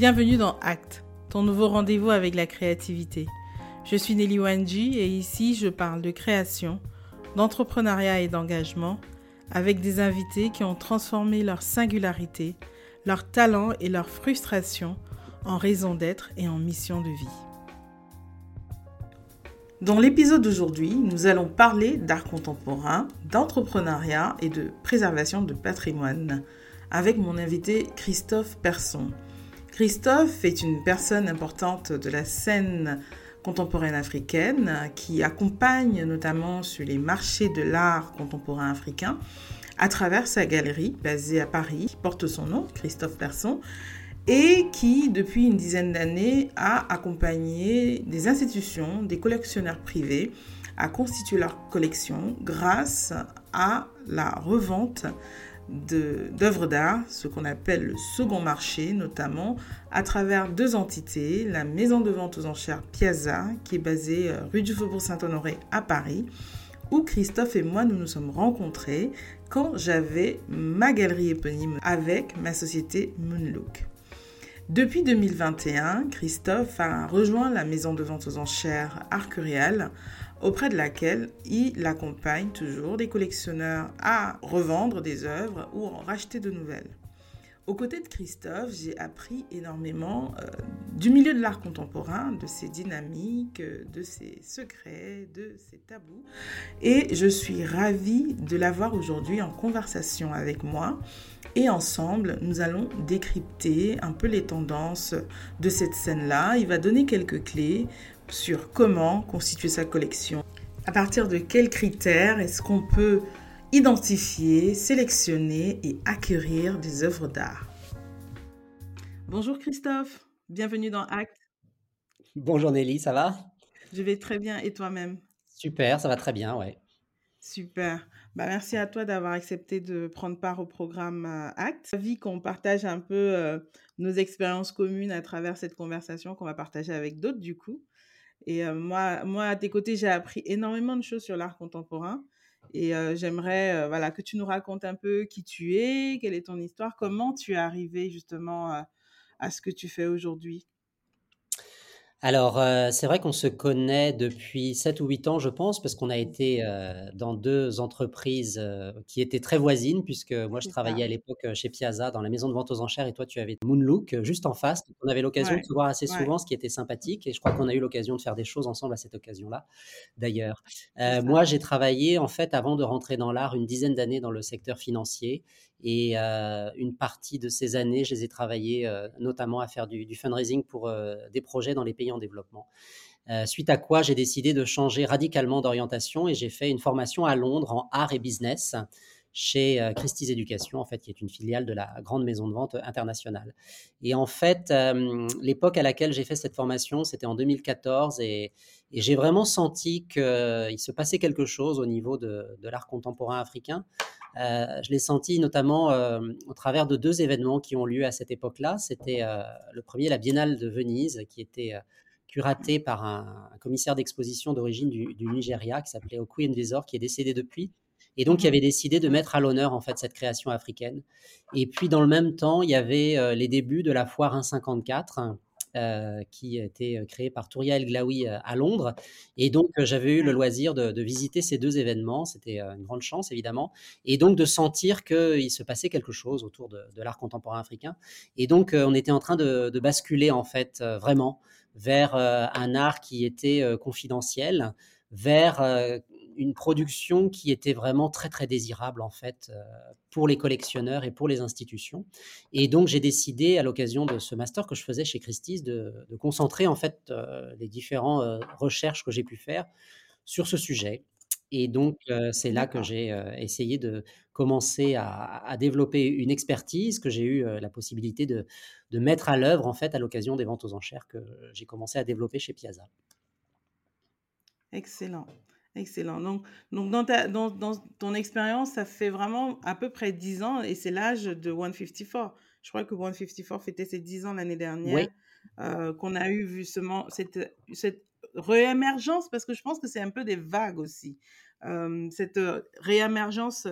Bienvenue dans Act, ton nouveau rendez-vous avec la créativité. Je suis Nelly Wanji et ici je parle de création, d'entrepreneuriat et d'engagement avec des invités qui ont transformé leur singularité, leur talent et leur frustration en raison d'être et en mission de vie. Dans l'épisode d'aujourd'hui, nous allons parler d'art contemporain, d'entrepreneuriat et de préservation de patrimoine avec mon invité Christophe Persson. Christophe est une personne importante de la scène contemporaine africaine qui accompagne notamment sur les marchés de l'art contemporain africain à travers sa galerie basée à Paris qui porte son nom, Christophe Persson, et qui, depuis une dizaine d'années, a accompagné des institutions, des collectionneurs privés à constituer leur collection grâce à la revente d'œuvres d'art, ce qu'on appelle le second marché, notamment à travers deux entités, la maison de vente aux enchères Piazza, qui est basée euh, rue du Faubourg Saint-Honoré à Paris, où Christophe et moi nous nous sommes rencontrés quand j'avais ma galerie éponyme avec ma société Moonlook. Depuis 2021, Christophe a rejoint la maison de vente aux enchères Arcurial auprès de laquelle il accompagne toujours des collectionneurs à revendre des œuvres ou en racheter de nouvelles. Aux côtés de Christophe, j'ai appris énormément euh, du milieu de l'art contemporain, de ses dynamiques, de ses secrets, de ses tabous. Et je suis ravie de l'avoir aujourd'hui en conversation avec moi. Et ensemble, nous allons décrypter un peu les tendances de cette scène-là. Il va donner quelques clés sur comment constituer sa collection. À partir de quels critères est-ce qu'on peut identifier, sélectionner et acquérir des œuvres d'art? Bonjour Christophe, bienvenue dans Act. Bonjour Nelly, ça va? Je vais très bien et toi-même? Super, ça va très bien, ouais. Super. Bah, merci à toi d'avoir accepté de prendre part au programme euh, ACT. Vie qu'on partage un peu euh, nos expériences communes à travers cette conversation qu'on va partager avec d'autres du coup. Et moi, moi, à tes côtés, j'ai appris énormément de choses sur l'art contemporain. Et j'aimerais voilà, que tu nous racontes un peu qui tu es, quelle est ton histoire, comment tu es arrivé justement à ce que tu fais aujourd'hui. Alors, euh, c'est vrai qu'on se connaît depuis 7 ou 8 ans, je pense, parce qu'on a été euh, dans deux entreprises euh, qui étaient très voisines, puisque moi, je travaillais à l'époque chez Piazza, dans la maison de vente aux enchères, et toi, tu avais Moonlook, juste en face. on avait l'occasion de se voir assez souvent, ce qui était sympathique, et je crois qu'on a eu l'occasion de faire des choses ensemble à cette occasion-là, d'ailleurs. moi, j'ai travaillé, en fait, avant de rentrer dans l'art, une dizaine d'années dans le secteur financier, et une partie de ces années, je les ai travaillées notamment à faire du, du fundraising pour des projets dans les pays en développement. suite à quoi j'ai décidé de changer radicalement d'orientation et j'ai fait une formation à Londres en art et business chez Christie's Education, en fait, qui est une filiale de la grande maison de vente internationale. Et en fait, l'époque à laquelle j'ai fait cette formation, c'était en 2014, et, j'ai vraiment senti qu'il se passait quelque chose au niveau de, l'art contemporain africain. Euh, je l'ai senti notamment euh, au travers de deux événements qui ont lieu à cette époque-là. C'était euh, le premier, la Biennale de Venise, qui était curatée par un, commissaire d'exposition d'origine du, Nigeria qui s'appelait Okui Ndezor, qui est décédé depuis, et donc qui avait décidé de mettre à l'honneur en fait cette création africaine. Et puis dans le même temps, il y avait les débuts de la foire 154 euh, qui a été euh, créé par Touria El Glaoui euh, à Londres. Et donc, j'avais eu le loisir de, visiter ces deux événements. C'était une grande chance, évidemment. Et donc, de sentir qu'il se passait quelque chose autour de, l'art contemporain africain. Et donc, on était en train de, de basculer, en fait, vraiment vers un art qui était confidentiel, vers une production qui était vraiment très très désirable en fait euh, pour les collectionneurs et pour les institutions. Et donc j'ai décidé à l'occasion de ce master que je faisais chez Christie's de, concentrer en fait euh, les différentes euh, recherches que j'ai pu faire sur ce sujet. Et donc c'est là que j'ai essayé de commencer à, développer une expertise que j'ai eu la possibilité de, de mettre à l'œuvre en fait à l'occasion des ventes aux enchères que j'ai commencé à développer chez Piazza. Excellent. Excellent. Donc, donc dans, ta, dans, dans ton expérience, ça fait vraiment à peu près 10 ans et c'est l'âge de 154. Je crois que 154 fêtait ses 10 ans l'année dernière, euh, qu'on a eu justement cette, cette réémergence, parce que je pense que c'est un peu des vagues aussi. cette réémergence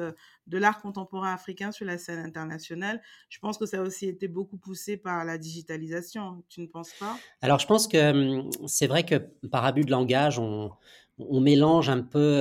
de l'art contemporain africain sur la scène internationale. Je pense que ça a aussi été beaucoup poussé par la digitalisation. Tu ne penses pas? Alors, je pense que hum, c'est vrai que par abus de langage, on, on mélange un peu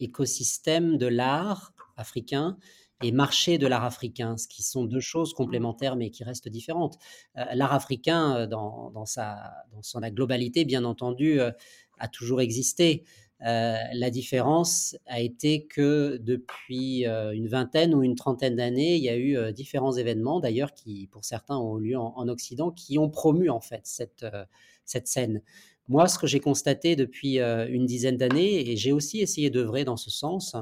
écosystème de l'art africain et marché de l'art africain, ce qui sont deux choses complémentaires mais qui restent différentes. Euh, l'art africain, euh, dans, dans, sa, dans son globalité, bien entendu, euh, a toujours existé. la différence a été que depuis une vingtaine ou une trentaine d'années, il y a eu différents événements, d'ailleurs, qui, pour certains, ont eu lieu en, en, Occident, qui ont promu en fait cette, cette scène. Moi, ce que j'ai constaté depuis euh, une dizaine d'années, et j'ai aussi essayé d'œuvrer dans ce sens,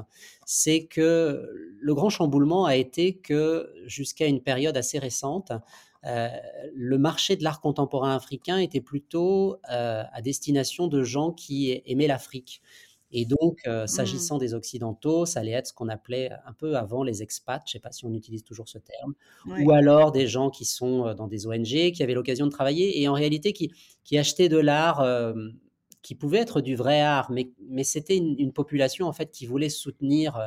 c'est que le grand chamboulement a été que jusqu'à une période assez récente, euh, le marché de l'art contemporain africain était plutôt euh, à destination de gens qui aimaient l'Afrique. Et donc, euh, mmh. s'agissant des Occidentaux, ça allait être ce qu'on appelait un peu avant les expats, je ne sais pas si on utilise toujours ce terme, ou alors des gens qui sont euh, dans des ONG, qui avaient l'occasion de travailler et en réalité qui, qui achetaient de l'art euh, qui pouvait être du vrai art, mais, mais c'était une, population en fait qui voulait soutenir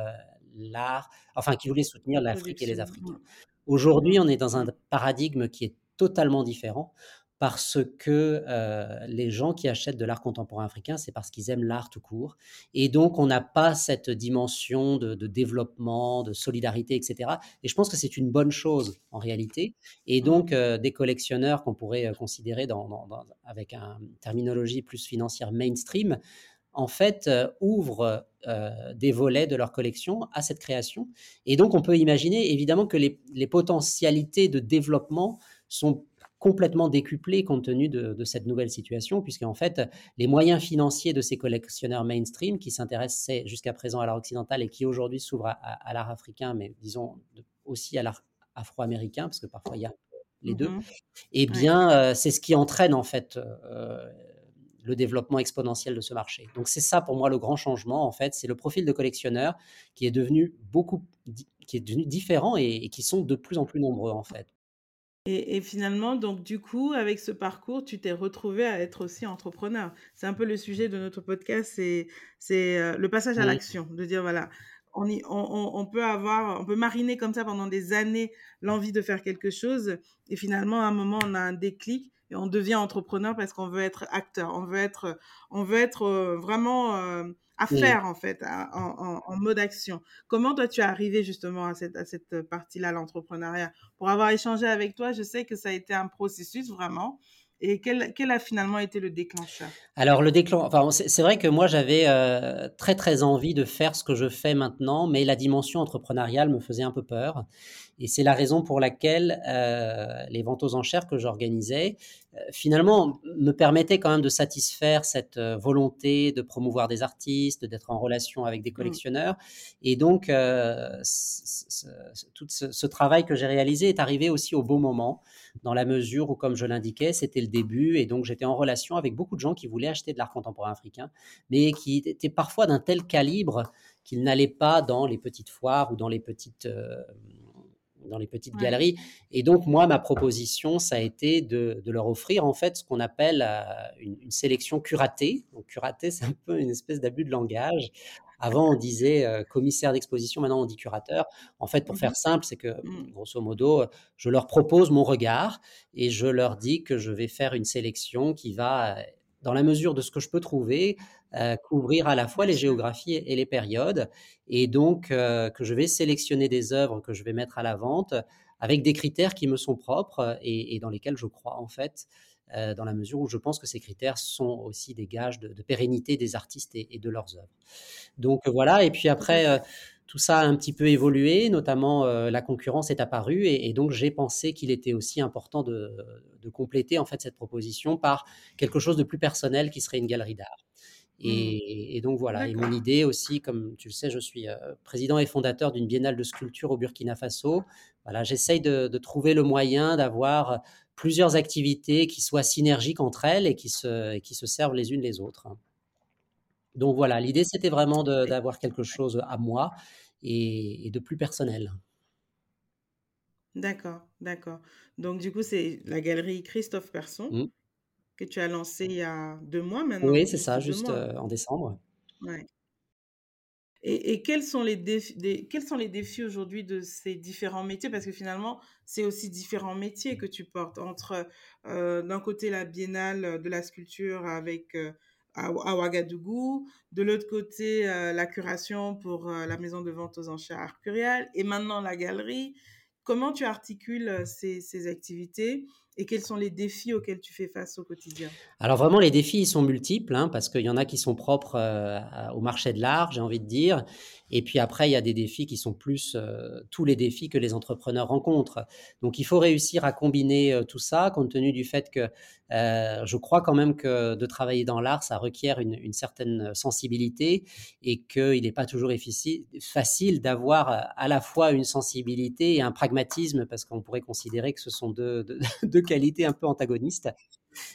l'art, enfin qui voulait soutenir l'Afrique et les Africains. Aujourd'hui, on est dans un paradigme qui est totalement différent parce que euh, les gens qui achètent de l'art contemporain africain, c'est parce qu'ils aiment l'art tout court. Et donc, on n'a pas cette dimension de, développement, de solidarité, etc. Et je pense que c'est une bonne chose en réalité. Et mmh. donc, euh, des collectionneurs qu'on pourrait euh, considérer dans, avec une terminologie plus financière mainstream, en fait, ouvrent des volets de leur collection à cette création. Et donc, on peut imaginer évidemment que les, les potentialités de développement sont complètement décuplé compte tenu de, cette nouvelle situation, puisqu'en fait, les moyens financiers de ces collectionneurs mainstream qui s'intéressaient jusqu'à présent à l'art occidental et qui aujourd'hui s'ouvrent à, l'art africain, mais disons aussi à l'art afro-américain, parce que parfois il y a les deux, mm-hmm. et eh bien, euh, c'est ce qui entraîne en fait euh, le développement exponentiel de ce marché. Donc c'est ça pour moi le grand changement en fait, c'est le profil de collectionneur qui est devenu beaucoup, qui est devenu différent et qui sont de plus en plus nombreux en fait. Et, finalement, donc du coup, avec ce parcours, tu t'es retrouvé à être aussi entrepreneur. C'est un peu le sujet de notre podcast, c'est c'est euh, le passage à l'action, de dire voilà, on, y, on, on, peut avoir, on peut mariner comme ça pendant des années l'envie de faire quelque chose, et finalement, à un moment, on a un déclic et on devient entrepreneur parce qu'on veut être acteur, on veut être, on veut être euh, vraiment euh, à faire en fait, en, mode action. Comment toi tu es arrivé justement à cette, à cette partie-là, l'entrepreneuriat? Pour avoir échangé avec toi, je sais que ça a été un processus vraiment. Et quel, quel, a finalement été le déclencheur? Alors le déclencheur, enfin, c'est vrai que moi j'avais euh, très très envie de faire ce que je fais maintenant, mais la dimension entrepreneuriale me faisait un peu peur. Et c'est la raison pour laquelle euh, les ventes aux enchères que j'organisais, euh, finalement, me permettaient quand même de satisfaire cette euh, volonté de promouvoir des artistes, d'être en relation avec des mmh. collectionneurs. Et donc, tout ce, travail que j'ai réalisé est arrivé aussi au bon moment, dans la mesure où, comme je l'indiquais, c'était le début. Et donc, j'étais en relation avec beaucoup de gens qui voulaient acheter de l'art contemporain africain, mais qui étaient parfois d'un tel calibre qu'ils n'allaient pas dans les petites foires ou dans les petites dans les petites galeries. Et donc, moi, ma proposition, ça a été de, leur offrir, en fait, ce qu'on appelle euh, une, sélection curatée. Donc, curatée, c'est un peu une espèce d'abus de langage. Avant, on disait euh, commissaire d'exposition, maintenant, on dit curateur. En fait, pour faire simple, c'est que, mmh. grosso modo, je leur propose mon regard et je leur dis que je vais faire une sélection qui va dans la mesure de ce que je peux trouver, euh, couvrir à la fois les géographies et les périodes, et donc euh, que je vais sélectionner des œuvres que je vais mettre à la vente avec des critères qui me sont propres et, dans lesquels je crois en fait, euh, dans la mesure où je pense que ces critères sont aussi des gages de, pérennité des artistes et, de leurs œuvres. Donc voilà, et puis après tout ça a un petit peu évolué, notamment la concurrence est apparue et, donc j'ai pensé qu'il était aussi important de, compléter en fait cette proposition par quelque chose de plus personnel qui serait une galerie d'art. Et, mmh. donc voilà, et mon idée aussi, comme tu le sais, je suis euh, président et fondateur d'une biennale de sculpture au Burkina Faso. Voilà, j'essaye de, trouver le moyen d'avoir plusieurs activités qui soient synergiques entre elles et qui se, qui se servent les unes les autres. Donc voilà, l'idée c'était vraiment d'avoir quelque chose à moi et, de plus personnel. D'accord, d'accord. Donc du coup, c'est la galerie Christophe Persson mmh. Que tu as lancée il y a deux mois maintenant. Oui, c'est ça, juste euh, en décembre. Ouais. Et, quels sont les défis, quels sont les défis aujourd'hui de ces différents métiers? Parce que finalement, c'est aussi différents métiers que tu portes entre euh, d'un côté la biennale de la sculpture avec euh, à, Ouagadougou, de l'autre côté euh, la curation pour la maison de vente aux enchères Arcurial et maintenant la galerie. Comment tu articules ces, ces activités et quels sont les défis auxquels tu fais face au quotidien? Alors vraiment, les défis, ils sont multiples, hein, parce qu'il y en a qui sont propres euh, au marché de l'art, j'ai envie de dire. Et puis après, il y a des défis qui sont plus euh, tous les défis que les entrepreneurs rencontrent. Donc il faut réussir à combiner euh, tout ça, compte tenu du fait que je crois quand même que de travailler dans l'art, ça requiert une, certaine sensibilité et qu'il n'est pas toujours facile d'avoir à la fois une sensibilité et un pragmatisme, parce qu'on pourrait considérer que ce sont deux qualités un peu antagonistes.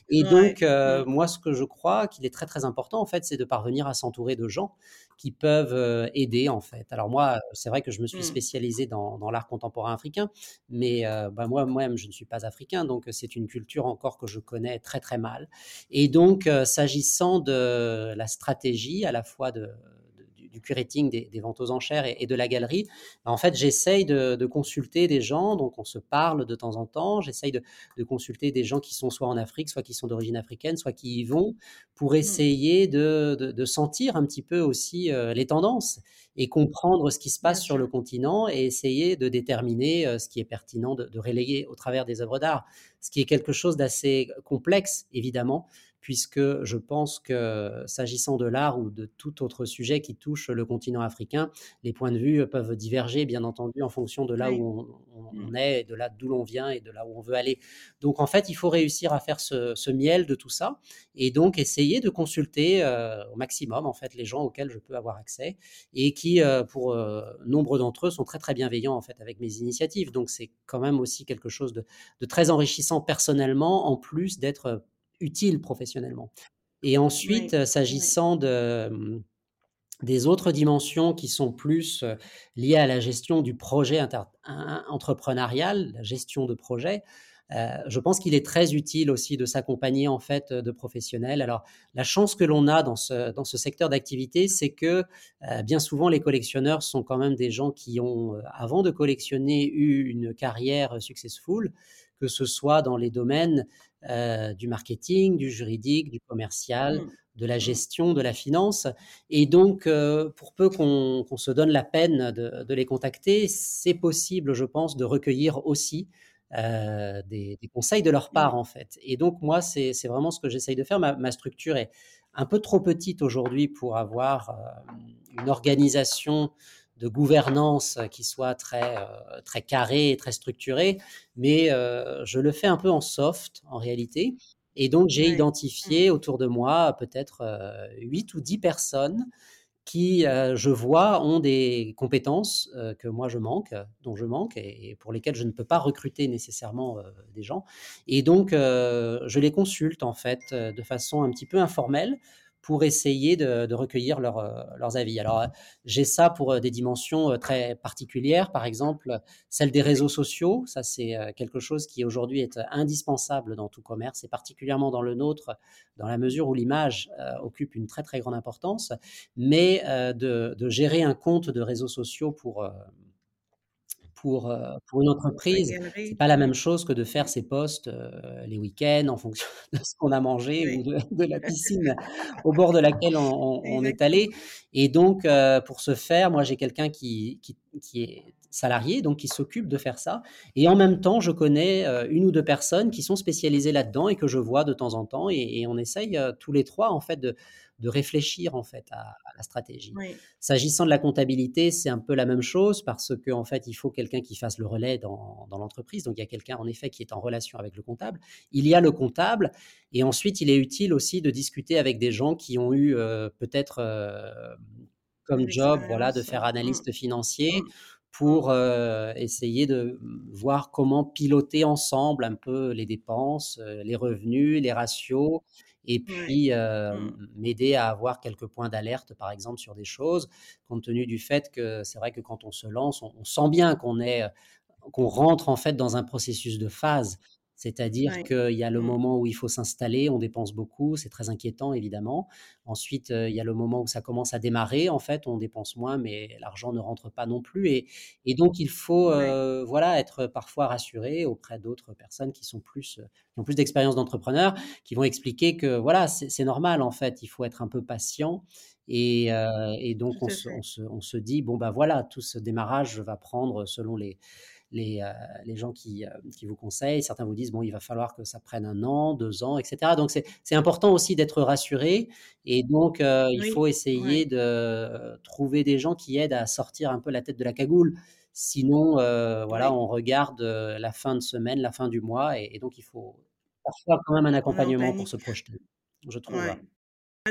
Et donc, euh, moi, ce que je crois qu'il est très très important, en fait, c'est de parvenir à s'entourer de gens qui peuvent euh, aider, en fait. Alors moi, c'est vrai que je me suis mmh. spécialisé dans, l'art contemporain africain, mais euh, bah, moi, moi-même, je ne suis pas africain, donc c'est une culture encore que je connais très très mal. Et donc, s'agissant de la stratégie, à la fois de du curating des, ventes aux enchères et, de la galerie, bah, en fait, j'essaye de, consulter des gens, donc on se parle de temps en temps, j'essaye de, consulter des gens qui sont soit en Afrique, soit qui sont d'origine africaine, soit qui y vont, pour mmh. essayer de, sentir un petit peu aussi euh, les tendances et comprendre ce qui se passe sur le continent et essayer de déterminer euh, ce qui est pertinent de, de relayer au travers des œuvres d'art, ce qui est quelque chose d'assez complexe, évidemment, puisque je pense que s'agissant de l'art ou de tout autre sujet qui touche le continent africain, les points de vue peuvent diverger, bien entendu, en fonction de là où on, mmh. est, de là d'où l'on vient et de là où on veut aller. Donc, en fait, il faut réussir à faire ce, miel de tout ça et donc essayer de consulter euh, au maximum, en fait, les gens auxquels je peux avoir accès et qui, euh, pour euh, nombre d'entre eux, sont très, très bienveillants, en fait, avec mes initiatives. Donc, c'est quand même aussi quelque chose de, de très enrichissant personnellement, en plus d'être utile professionnellement. Et ensuite, s'agissant de des autres dimensions qui sont plus liées à la gestion du projet entrepreneurial, la gestion de projet, euh, je pense qu'il est très utile aussi de s'accompagner en fait de professionnels. Alors la chance que l'on a dans ce, dans ce secteur d'activité, c'est que bien souvent les collectionneurs sont quand même des gens qui ont, avant de collectionner, eu une carrière successful, que ce soit dans les domaines euh, du marketing, du juridique, du commercial, mmh. de la mmh. gestion, de la finance. Et donc, euh, pour peu qu'on se donne la peine de, les contacter, c'est possible, je pense, de recueillir aussi euh, des, conseils de leur part, mmh. en fait. Et donc, moi, c'est vraiment ce que j'essaye de faire. Ma, structure est un peu trop petite aujourd'hui pour avoir une organisation de gouvernance qui soit très, euh, très carré et très structuré, mais euh, je le fais un peu en soft en réalité. Et donc, j'ai identifié mmh. autour de moi peut-être euh, 8 ou 10 personnes qui, euh, je vois, ont des compétences que moi je manque, dont je manque, et, pour lesquelles je ne peux pas recruter nécessairement des gens. Et donc, je les consulte en fait de façon un petit peu informelle pour essayer de, recueillir euh, leurs avis. Alors, j'ai ça pour euh, des dimensions euh, très particulières, par exemple celle des réseaux sociaux. Ça, c'est quelque chose qui aujourd'hui est indispensable dans tout commerce, et particulièrement dans le nôtre, dans la mesure où l'image occupe une très très grande importance. Mais de, gérer un compte de réseaux sociaux pour euh, pour une entreprise, c'est pas la même chose que de faire ses postes euh, les week-ends en fonction de ce qu'on a mangé ou de, la piscine au bord de laquelle on, est allé. Et donc, euh, pour ce faire, moi, j'ai quelqu'un qui, qui, qui, est salarié, donc qui s'occupe de faire ça. Et en même temps, je connais une ou deux personnes qui sont spécialisées là-dedans et que je vois de temps en temps. Et, et on essaye tous les trois, en fait, de de réfléchir en fait à, la stratégie. S'agissant de la comptabilité, c'est un peu la même chose parce qu'en en fait, il faut quelqu'un qui fasse le relais dans, l'entreprise. Donc, il y a quelqu'un en effet qui est en relation avec le comptable. Il y a le comptable et ensuite, il est utile aussi de discuter avec des gens qui ont eu euh, peut-être euh, comme job, voilà, de faire analyste mmh. financier. Mmh. pour euh, essayer de voir comment piloter ensemble un peu les dépenses, les revenus, les ratios, et puis mmh. m'aider à avoir quelques points d'alerte, par exemple, sur des choses, compte tenu du fait que c'est vrai que quand on se lance, on, sent bien qu'on est qu'on rentre en fait dans un processus de phase. C'est-à-dire qu'il y a le mmh. moment où il faut s'installer, on dépense beaucoup, c'est très inquiétant évidemment. Ensuite, il y a le moment où ça commence à démarrer, en fait, on dépense moins, mais l'argent ne rentre pas non plus. Et, et donc, il faut voilà, être parfois rassuré auprès d'autres personnes qui, sont plus, qui ont plus d'expérience d'entrepreneur, qui vont expliquer que voilà, c'est normal, en fait, il faut être un peu patient. Et, et donc, on se, on se, on se dit, bon, ben voilà, tout ce démarrage va prendre selon les les, euh, les gens qui, euh, qui, vous conseillent. Certains vous disent, bon, il va falloir que ça prenne un an, deux ans, etc. Donc, c'est important aussi d'être rassuré. Et donc, euh, il faut essayer de trouver des gens qui aident à sortir un peu la tête de la cagoule. Sinon, voilà, on regarde la fin de semaine, la fin du mois. Et, donc, il faut parfois quand même un accompagnement pour se projeter, je trouve.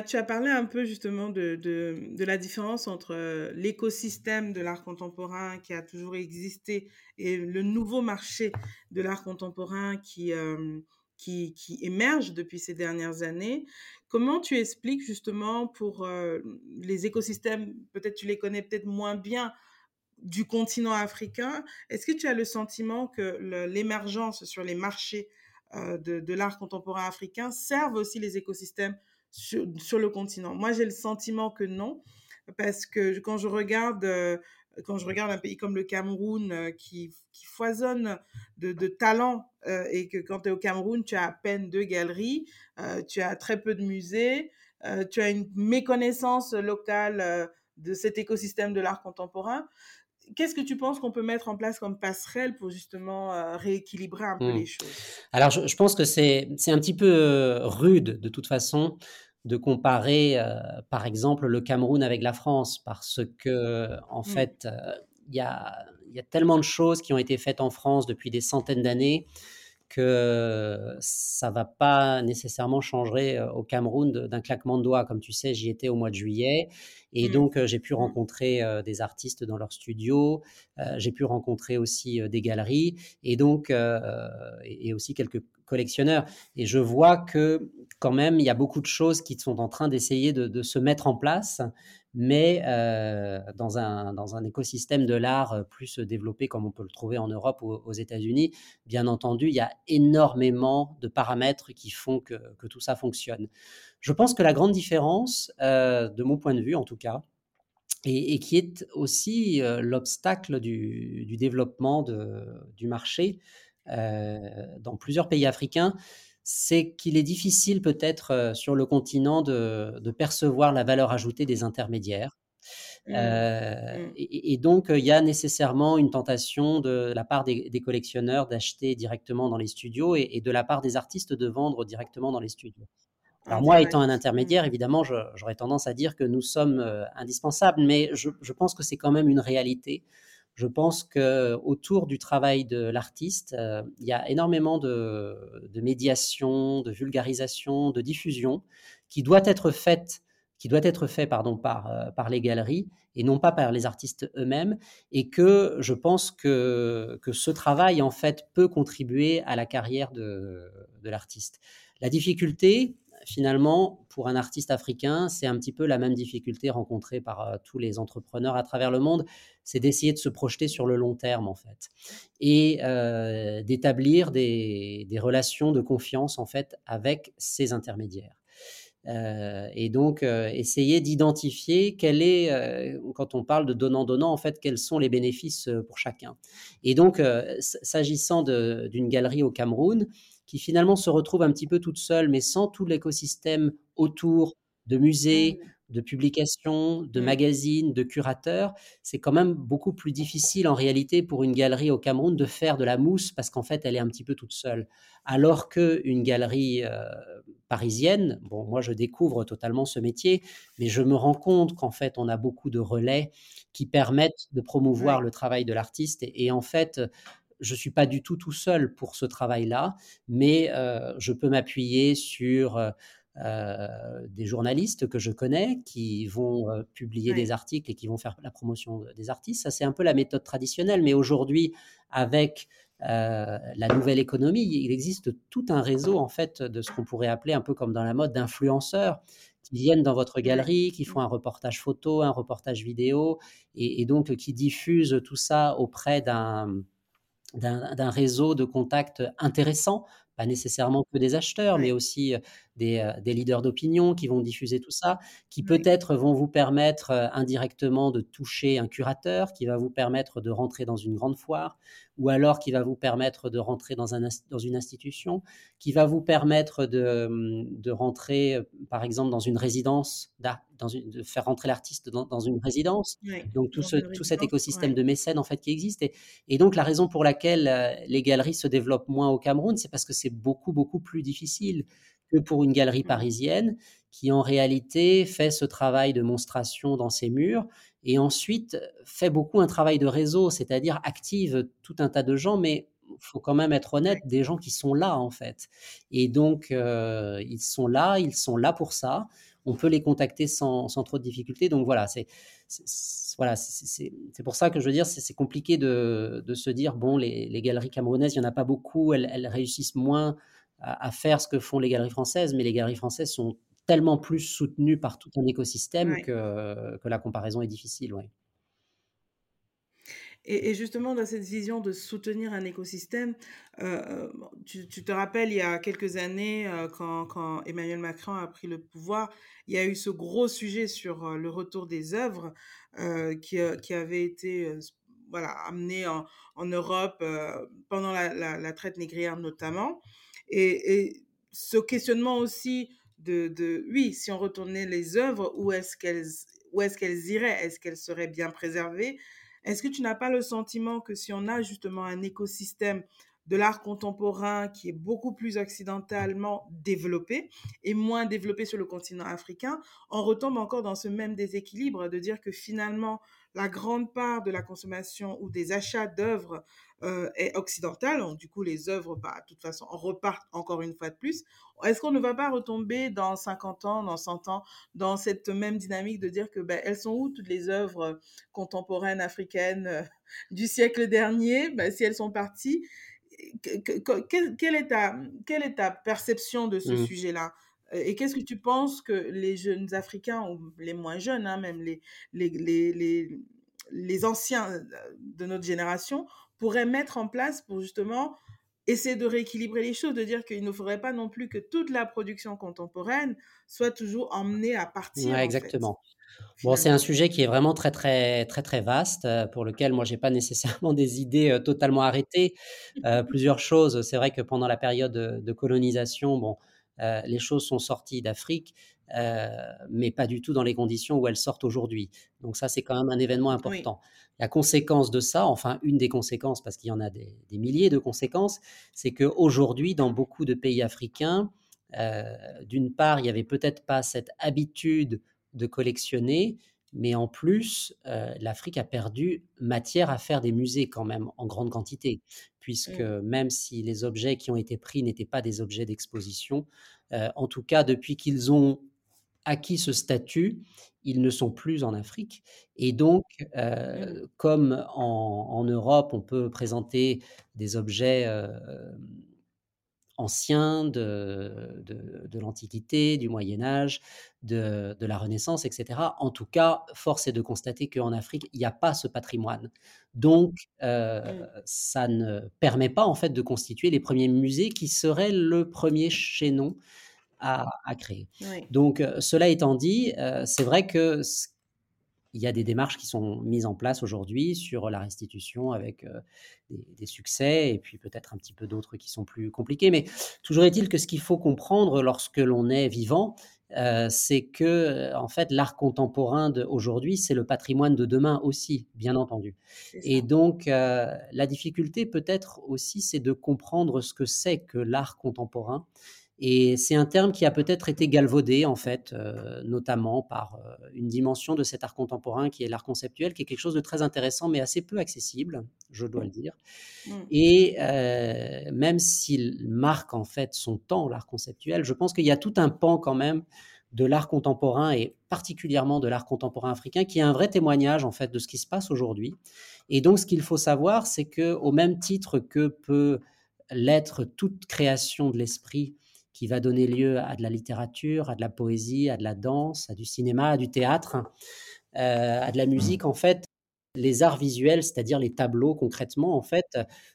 Tu as parlé un peu justement de, de, la différence entre euh, l'écosystème de l'art contemporain qui a toujours existé et le nouveau marché de l'art contemporain qui, euh, qui, émerge depuis ces dernières années. Comment tu expliques justement pour euh, les écosystèmes, peut-être tu les connais peut-être moins bien, du continent africain, est-ce que tu as le sentiment que l'émergence sur les marchés de, de l'art contemporain africain servent aussi les écosystèmes sur, le continent. Moi, j'ai le sentiment que non, parce que quand je regarde, euh, quand je regarde un pays comme le Cameroun euh, qui, qui, foisonne de, de talent euh, et que quand tu es au Cameroun, tu as à peine deux galeries, tu as très peu de musées, tu as une méconnaissance locale de cet écosystème de l'art contemporain. Qu'est-ce que tu penses qu'on peut mettre en place comme passerelle pour justement rééquilibrer un peu mmh. les choses? Alors, je, je pense que c'est un petit peu rude de toute façon de comparer, euh, par exemple, le Cameroun avec la France, parce que, en mmh. fait, euh, il y, a, y, a, tellement de choses qui ont été faites en France depuis des centaines d'années que ça va pas nécessairement changer euh, au Cameroun d'un claquement de doigts. Comme tu sais, j'y étais au mois de juillet et mmh. donc j'ai pu mmh. rencontrer des artistes dans leur studio, j'ai pu rencontrer aussi des galeries et donc et aussi quelques collectionneurs. Et je vois que quand même, il y a beaucoup de choses qui sont en train d'essayer de, se mettre en place, mais euh, dans, un, dans un écosystème de l'art plus développé comme on peut le trouver en Europe ou aux États-Unis, bien entendu, il y a énormément de paramètres qui font que, tout ça fonctionne. Je pense que la grande différence, euh, de mon point de vue en tout cas, et, qui est aussi euh, l'obstacle du, développement de, du marché dans plusieurs pays africains, c'est qu'il est difficile peut-être euh, sur le continent de, percevoir la valeur ajoutée des intermédiaires. Mmh. Euh, mmh. et, donc, il y a nécessairement une tentation de la part des, collectionneurs d'acheter directement dans les studios et, de la part des artistes de vendre directement dans les studios. Alors moi, étant un intermédiaire, mmh. évidemment, j'aurais tendance à dire que nous sommes euh, indispensables, mais je pense que c'est quand même une réalité je pense que autour du travail de l'artiste, euh, il y a énormément de, médiation, de vulgarisation, de diffusion qui doit être faite qui doit être fait pardon, par, euh, par les galeries et non pas par les artistes eux-mêmes, et que je pense que, que ce travail, en fait, peut contribuer à la carrière de l'artiste. La difficulté, finalement, pour un artiste africain, c'est un petit peu la même difficulté rencontrée par euh, tous les entrepreneurs à travers le monde, c'est d'essayer de se projeter sur le long terme, en fait, et euh, d'établir des, relations de confiance, en fait, avec ces intermédiaires. Euh, et donc, essayer d'identifier quel est, quand on parle de donnant-donnant, en fait, quels sont les bénéfices pour chacun. Et donc, s'agissant d'une galerie au Cameroun, qui finalement se retrouve un petit peu toute seule, mais sans tout l'écosystème autour de musées, mmh. de publications, de mmh. magazines, de curateurs, c'est quand même beaucoup plus difficile en réalité pour une galerie au Cameroun de faire de la mousse parce qu'en fait, elle est un petit peu toute seule. Alors qu'une galerie euh, parisienne, bon, moi je découvre totalement ce métier, mais je me rends compte qu'en fait, on a beaucoup de relais qui permettent de promouvoir le travail de l'artiste et, en fait, je ne suis pas du tout tout seul pour ce travail-là, mais euh, je peux m'appuyer sur euh, euh, des journalistes que je connais qui vont publier des articles et qui vont faire la promotion des artistes. Ça, c'est un peu la méthode traditionnelle, mais aujourd'hui, avec la nouvelle économie, il existe tout un réseau en fait de ce qu'on pourrait appeler un peu comme dans la mode d'influenceurs qui viennent dans votre galerie, qui font un reportage photo, un reportage vidéo, et donc qui diffusent tout ça auprès d'un d'un réseau de contacts intéressant pas nécessairement que des acheteurs, mais aussi des, des leaders d'opinion qui vont diffuser tout ça, qui peut-être vont vous permettre indirectement de toucher un curateur, qui va vous permettre de rentrer dans une grande foire, ou alors qui va vous permettre de rentrer dans, un, dans une institution, qui va vous permettre de, de rentrer, par exemple, dans une résidence, dans une, de faire rentrer l'artiste dans, dans, une résidence. donc tout, ce, tout cet écosystème de mécènes en fait qui existe. Et, et, donc la raison pour laquelle les galeries se développent moins au Cameroun, c'est parce que c'est beaucoup, beaucoup plus difficile que pour une galerie mmh. parisienne qui en réalité fait ce travail de monstration dans ses murs et ensuite fait beaucoup un travail de réseau, c'est-à-dire active tout un tas de gens, mais il faut quand même être honnête, des gens qui sont là en fait. Et donc, euh, ils sont là, ils sont là pour ça. On peut les contacter sans, sans trop de difficultés. Donc voilà, c'est voilà, c'est pour ça que je veux dire, c'est compliqué de, de, se dire, bon, les, les galeries camerounaises, il n'y en a pas beaucoup, elles, elles réussissent moins à, faire ce que font les galeries françaises, mais les galeries françaises sont tellement plus soutenues par tout un écosystème que, que, la comparaison est difficile. Ouais. Et, justement, dans cette vision de soutenir un écosystème, euh, tu, te rappelles, il y a quelques années, euh, quand, quand, Emmanuel Macron a pris le pouvoir, il y a eu ce gros sujet sur euh, le retour des œuvres qui, qui, avait été voilà, amené en, en Europe pendant la, la, la, traite négrière notamment. Et, ce questionnement aussi de, oui, si on retournait les œuvres, où est-ce qu'elles où est-ce qu'elles iraient? Est-ce qu'elles seraient bien préservées? Est-ce que tu n'as pas le sentiment que si on a justement un écosystème de l'art contemporain qui est beaucoup plus occidentalement développé et moins développé sur le continent africain, on retombe encore dans ce même déséquilibre de dire que finalement la grande part de la consommation ou des achats d'œuvres euh, est occidentale. du coup, les œuvres, bah, de toute façon, repartent encore une fois de plus. Est-ce qu'on ne va pas retomber dans 50 ans, dans 100 ans, dans cette même dynamique de dire que ben, elles sont où toutes les œuvres contemporaines africaines euh, du siècle dernier? Ben, Si elles sont parties, quelle, est ta, quelle est ta perception de ce mmh. sujet-là? Et qu'est-ce que tu penses que les jeunes Africains, ou les moins jeunes, hein, même les, les, les, les, anciens de notre génération, pourraient mettre en place pour justement essayer de rééquilibrer les choses, de dire qu'il ne faudrait pas non plus que toute la production contemporaine soit toujours emmenée à partir. Ouais, exactement. Bon, c'est un sujet qui est vraiment très, très, très, très vaste, euh, pour lequel moi, j'ai pas nécessairement des idées euh, totalement arrêtées. Euh, plusieurs choses. C'est vrai que pendant la période de, colonisation, bon, les choses sont sorties d'Afrique, mais pas du tout dans les conditions où elles sortent aujourd'hui. Donc ça, c'est quand même un événement important. La conséquence de ça, enfin une des conséquences, parce qu'il y en a des, des milliers de conséquences, c'est qu'aujourd'hui, dans beaucoup de pays africains, d'une part, il n'y avait peut-être pas cette habitude de collectionner, mais en plus, euh, l'Afrique a perdu matière à faire des musées quand même en grande quantité, puisque mmh. même si les objets qui ont été pris n'étaient pas des objets d'exposition, euh, en tout cas depuis qu'ils ont acquis ce statut, ils ne sont plus en Afrique. Et donc, euh, mmh. comme en, Europe, on peut présenter des objets anciens de, de, l'Antiquité, du Moyen Âge, de, de, la Renaissance, etc. En tout cas, force est de constater qu'en Afrique, il n'y a pas ce patrimoine. Donc, euh, mmh. ça ne permet pas en fait de constituer les premiers musées qui seraient le premier chaînon à, à créer. Donc, euh, cela étant dit, euh, c'est vrai que il y a des démarches qui sont mises en place aujourd'hui sur la restitution avec euh, des, succès et puis peut-être un petit peu d'autres qui sont plus compliqués. Mais toujours est-il que ce qu'il faut comprendre lorsque l'on est vivant, euh, c'est que euh, en fait l'art contemporain d'aujourd'hui, c'est le patrimoine de demain aussi, bien entendu. Et donc la difficulté peut-être aussi, c'est de comprendre ce que c'est que l'art contemporain et c'est un terme qui a peut-être été galvaudé, en fait, euh, notamment par euh, une dimension de cet art contemporain qui est l'art conceptuel, qui est quelque chose de très intéressant, mais assez peu accessible, je dois le dire. Mmh. Et euh, même s'il marque, en fait, son temps, l'art conceptuel, je pense qu'il y a tout un pan, quand même, de l'art contemporain et particulièrement de l'art contemporain africain qui est un vrai témoignage en fait de ce qui se passe aujourd'hui. Et donc ce qu'il faut savoir c'est que au même titre que peut l'être toute création de l'esprit qui va donner lieu à de la littérature, à de la poésie, à de la danse, à du cinéma, à du théâtre, euh, à de la musique. En fait, les arts visuels, c'est-à-dire les tableaux concrètement, en fait,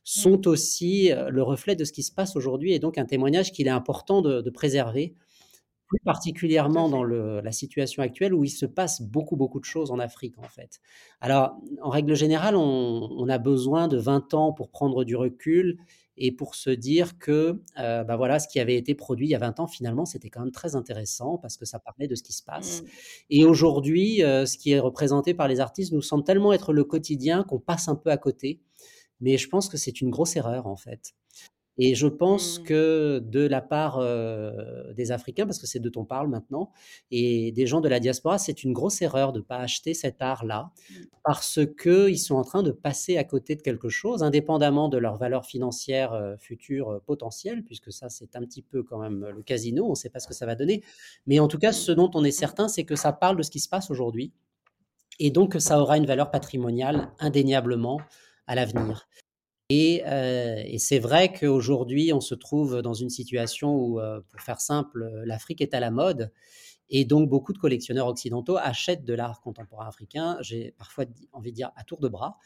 sont Mmh. aussi, heu, le reflet de ce qui se passe aujourd'hui et donc un témoignage qu'il est important de de préserver, plus particulièrement dans le la situation actuelle où il se passe beaucoup, beaucoup de choses en Afrique, en fait. Alors, en règle générale, on on a besoin de 20 ans pour prendre du recul et pour se dire que, heu, bah, voilà, ce qui avait été produit il y a 20 ans, finalement, c'était quand même très intéressant parce que ça parlait de ce qui se passe Mmh. et aujourd'hui, heu, ce qui est représenté par les artistes nous semble tellement être le quotidien qu'on passe un peu à côté, mais je pense que c'est une grosse erreur, en fait. Et je pense Mmh. que de la part, heu, des Africains, parce que c'est d'eux on parle maintenant et des gens de la diaspora, c'est une grosse erreur de pas acheter cet art-là, Mmh. parce qu'ils sont en train de passer à côté de quelque chose, indépendamment de leur valeur financière, heu, future, heu, potentielle, puisque ça, c'est un petit peu quand même le casino, on ne sait pas ce que ça va donner. Mais en tout cas, ce dont on est certain, c'est que ça parle de ce qui se passe aujourd'hui et donc que ça aura une valeur patrimoniale indéniablement à l'avenir. Et, heu, et c'est vrai qu'aujourd'hui, on se trouve dans une situation où, heu, pour faire simple, l'Afrique est à la mode et donc beaucoup de collectionneurs occidentaux achètent de l'art contemporain africain. J'ai parfois envie de dire à tour de bras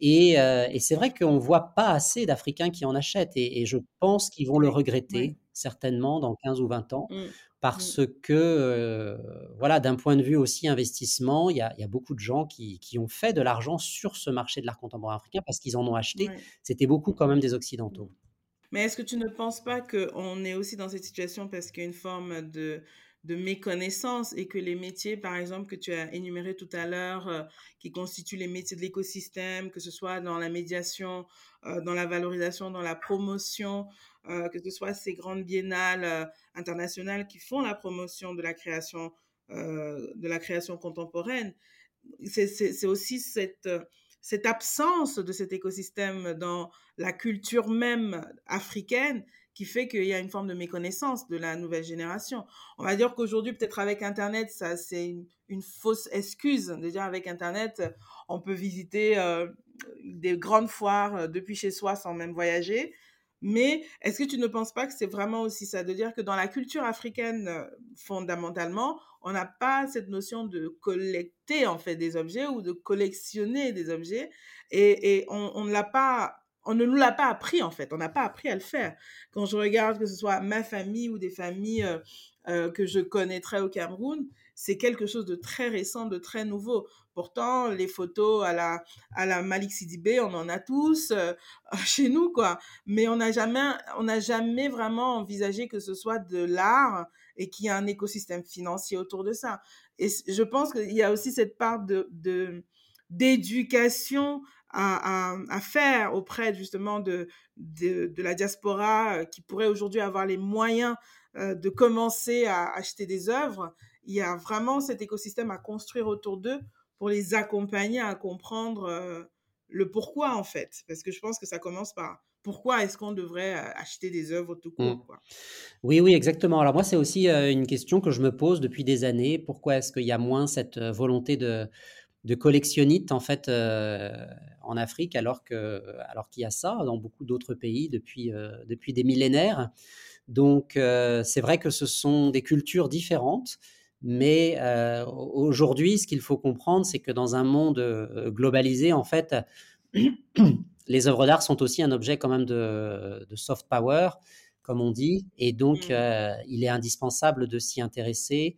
et et c'est vrai qu'on voit pas assez d'Africains qui en achètent et et je pense qu'ils vont le regretter. Certainement dans 15 ou 20 ans Mmh. Mmh. parce que, voilà, d'un point de vue aussi investissement, il y a il y a beaucoup de gens qui qui ont fait de l'argent sur ce marché de l'art contemporain africain parce qu'ils en ont acheté. Ouais. C'était beaucoup quand même des occidentaux. Mais est-ce que tu ne penses pas qu'on est aussi dans cette situation parce qu'il y a une forme de de méconnaissance et que les métiers, par exemple, que tu as énumérés tout à l'heure, heu, qui constituent les métiers de l'écosystème, que ce soit dans la médiation, dans la valorisation, dans la promotion, heu, que ce soit ces grandes biennales, heu, internationales qui font la promotion de la création, heu, de la création contemporaine. C'est aussi cette, absence de cet écosystème dans la culture même africaine qui fait qu'il y a une forme de méconnaissance de la nouvelle génération. On va dire qu'aujourd'hui, peut-être avec internet, ça c'est une fausse excuse. Déjà avec internet, on peut visiter, des grandes foires, depuis chez soi sans même voyager. Mais est-ce que tu ne penses pas que c'est vraiment aussi ça? De dire que dans la culture africaine, heu, fondamentalement, on n'a pas cette notion de collecter, en fait, des objets ou de collectionner des objets et et on ne l'a pas on ne nous l'a pas appris, en fait. On n'a pas appris à le faire. Quand je regarde que ce soit ma famille ou des familles, heu heu, que je connaîtrais au Cameroun, c'est quelque chose de très récent, de très nouveau. Pourtant, les photos à la à la on en a tous, heu, chez nous, quoi. Mais on n'a jamais jamais vraiment envisagé que ce soit de l'art et qu'il y a un écosystème financier autour de ça. Et je pense qu'il y a aussi cette part de de d'éducation à à à faire auprès justement de de de la diaspora, heu, qui pourrait aujourd'hui avoir les moyens, heu, de commencer à acheter des œuvres. Il y a vraiment cet écosystème à construire autour d'eux pour les accompagner à comprendre, heu, le pourquoi en fait. Parce que je pense que ça commence par pourquoi est-ce qu'on devrait, heu, acheter des œuvres tout Mmh. court, quoi? Oui, oui, exactement. Alors moi, c'est aussi, heu, une question que je me pose depuis des années. Pourquoi est-ce qu'il y a moins cette, volonté de de collectionnite en fait, en Afrique alors que alors qu'il y a ça dans beaucoup d'autres pays depuis, depuis des millénaires? Donc c'est vrai que ce sont des cultures différentes, mais au aujourd'hui, ce qu'il faut comprendre, c'est que dans un monde, heu, globalisé, en fait, les œuvres d'art sont aussi un objet quand même de de soft power, comme on dit et donc Mmh. heu, il est indispensable de s'y intéresser,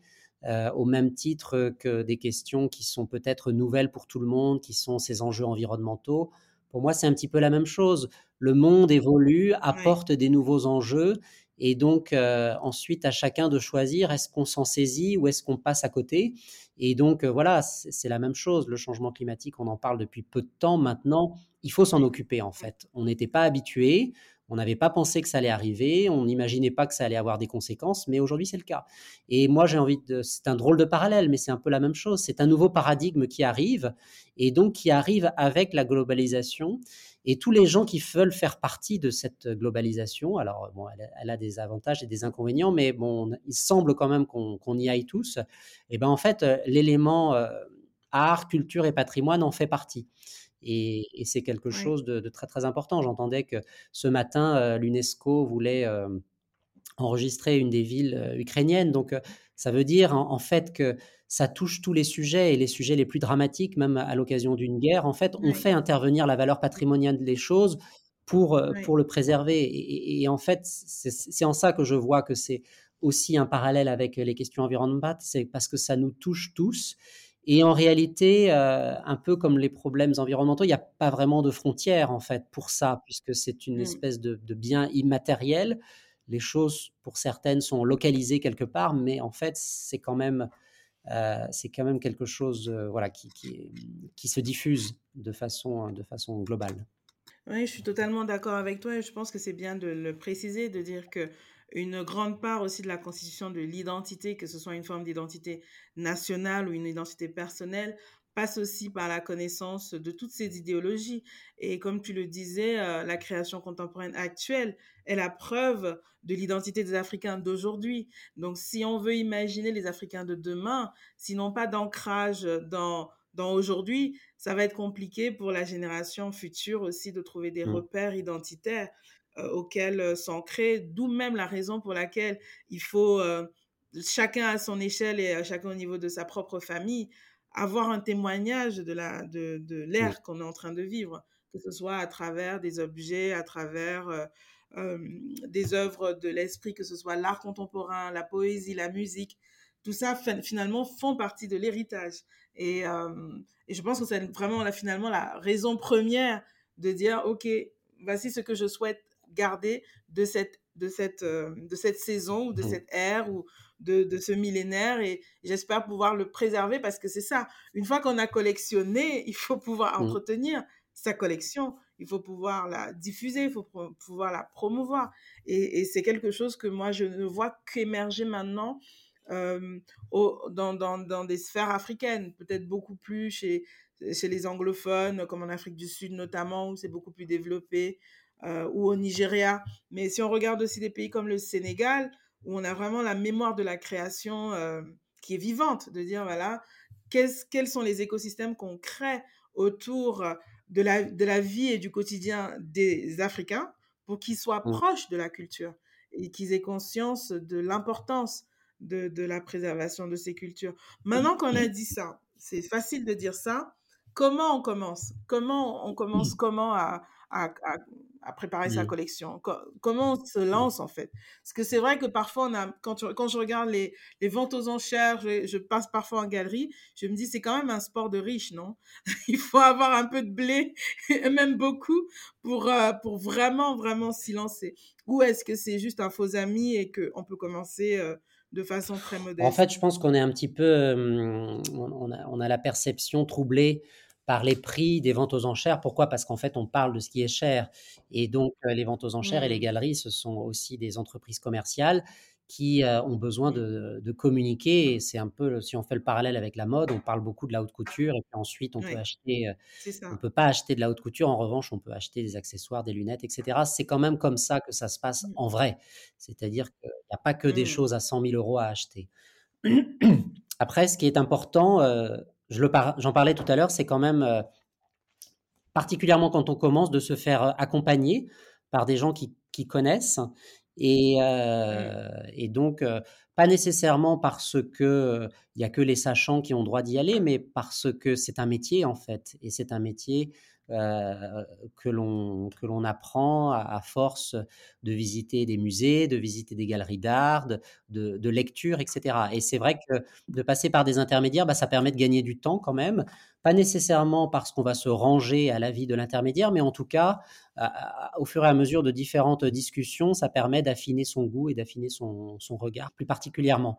au même titre que des questions qui sont peut-être nouvelles pour tout le monde, qui sont ces enjeux environnementaux. Pour moi, c'est un petit peu la même chose. Le monde évolue, Ouais. apporte des nouveaux enjeux et donc heu, ensuite à chacun de choisir, est-ce qu'on s'en saisit ou est-ce qu'on passe à côté? Et donc heu, voilà, c'est la même chose. Le changement climatique, on en parle depuis peu de temps maintenant. Il faut s'en occuper en fait. On n'était pas habitués, on n'avait pas pensé que ça allait arriver, on n'imaginait pas que ça allait avoir des conséquences, mais aujourd'hui c'est le cas. Et moi j'ai envie de c'est un drôle de parallèle, mais c'est un peu la même chose. C'est un nouveau paradigme qui arrive et donc qui arrive avec la globalisation et tous les gens qui veulent faire partie de cette globalisation, alors bon, elle a elle a des avantages et des inconvénients, mais bon, il semble quand même qu'on y aille tous. Et ben, en fait, heu, l'élément, heu, art, culture et patrimoine en fait partie. Et et c'est quelque Oui. chose de de très, très important. J'entendais que ce matin, l'UNESCO voulait, enregistré une des villes ukrainiennes. Donc, ça veut dire en, fait que ça touche tous les sujets et les sujets les plus dramatiques, même à l'occasion d'une guerre. En fait, on fait intervenir la valeur patrimoniale des choses pour, pour le préserver. Et, en fait, c'est en ça que je vois que c'est aussi un parallèle avec les questions environnementales, c'est parce que ça nous touche tous. Et en réalité, un peu comme les problèmes environnementaux, il n'y a pas vraiment de frontières en fait pour ça, puisque c'est une espèce de, de, bien immatériel les choses, pour certaines, sont localisées quelque part, mais en fait, c'est quand même, euh, c'est quand même quelque chose euh, voilà, qui, qui, se diffuse de façon, de façon globale. Oui, je suis totalement d'accord avec toi et je pense que c'est bien de le préciser, de dire que une grande part aussi de la constitution de l'identité, que ce soit une forme d'identité nationale ou une identité personnelle, passe aussi par la connaissance de toutes ces idéologies. Et comme tu le disais, euh, la création contemporaine actuelle est la preuve de l'identité des Africains d'aujourd'hui. Donc, si on veut imaginer les Africains de demain, sinon pas d'ancrage dans, dans aujourd'hui, ça va être compliqué pour la génération future aussi de trouver des mmh. repères identitaires euh, auxquels s'ancrer, d'où même la raison pour laquelle il faut, chacun à son échelle et chacun au niveau de sa propre famille, avoir un témoignage de la de, de l'ère qu'on est en train de vivre, que ce soit à travers des objets, à travers euh, euh, des œuvres de l'esprit, que ce soit l'art contemporain, la poésie, la musique, tout ça finalement font partie de l'héritage. Et, euh, et, je pense que c'est vraiment là, finalement la raison première de dire, OK, voici ce que je souhaite garder de cette, de cette, de cette saison ou de mmh. cette ère ou de, ce millénaire et j'espère pouvoir le préserver parce que c'est ça. Une fois qu'on a collectionné, il faut pouvoir mmh. entretenir sa collection, il faut pouvoir la diffuser, il faut pouvoir la promouvoir. Et, c'est quelque chose que moi, je ne vois qu'émerger maintenant dans, dans, des sphères africaines, peut-être beaucoup plus chez, chez les anglophones, comme en Afrique du Sud notamment, où c'est beaucoup plus développé, euh, ou au Nigeria. Mais si on regarde aussi des pays comme le Sénégal, où on a vraiment la mémoire de la création euh, qui est vivante, de dire, voilà, quels sont les écosystèmes qu'on crée autour de la, de la vie et du quotidien des Africains pour qu'ils soient mmh. proches de la culture et qu'ils aient conscience de l'importance de, de, la préservation de ces cultures. Maintenant qu'on a dit ça, c'est facile de dire ça. Comment on commence? Comment on commence? Comment à, à préparer sa mmh. collection Comment on se lance en fait? Parce que c'est vrai que parfois, on a, quand, quand je regarde les, les, ventes aux enchères, je, passe parfois en galerie, je me dis c'est quand même un sport de riche, non? Il faut avoir un peu de blé, et même beaucoup, pour, euh, pour vraiment, vraiment s'y lancer. Ou est-ce que c'est juste un faux ami et qu'on peut commencer euh, de façon très modeste En fait, je pense qu'on est un petit peu, on, a, on a la perception troublée par les prix des ventes aux enchères. Pourquoi? Parce qu'en fait, on parle de ce qui est cher. Et donc, euh, les ventes aux enchères et les galeries, ce sont aussi des entreprises commerciales qui euh, ont besoin de, communiquer. Et c'est un peu, si on fait le parallèle avec la mode, on parle beaucoup de la haute couture. Et puis ensuite, on peut acheter. Euh, on ne peut pas acheter de la haute couture. En revanche, on peut acheter des accessoires, des lunettes, etc. C'est quand même comme ça que ça se passe mmh. en vrai. C'est-à-dire qu'il n'y a pas que des mmh. choses à 100 000 euros à acheter. Après, ce qui est important, j'en parlais tout à l'heure, c'est quand même, euh, particulièrement quand on commence, de se faire euh, accompagner par des gens qui, connaissent. Et, euh, donc, pas nécessairement parce que il y a que les sachants qui ont droit d'y aller, mais parce que c'est un métier en fait, et c'est un métier euh, que l'on apprend à, force de visiter des musées, de visiter des galeries d'art, de, de, lecture, etc. Et c'est vrai que de passer par des intermédiaires, bah, ça permet de gagner du temps quand même, pas nécessairement parce qu'on va se ranger à l'avis de l'intermédiaire, mais en tout cas, au fur et à mesure de différentes discussions, ça permet d'affiner son goût et d'affiner son regard plus particulièrement.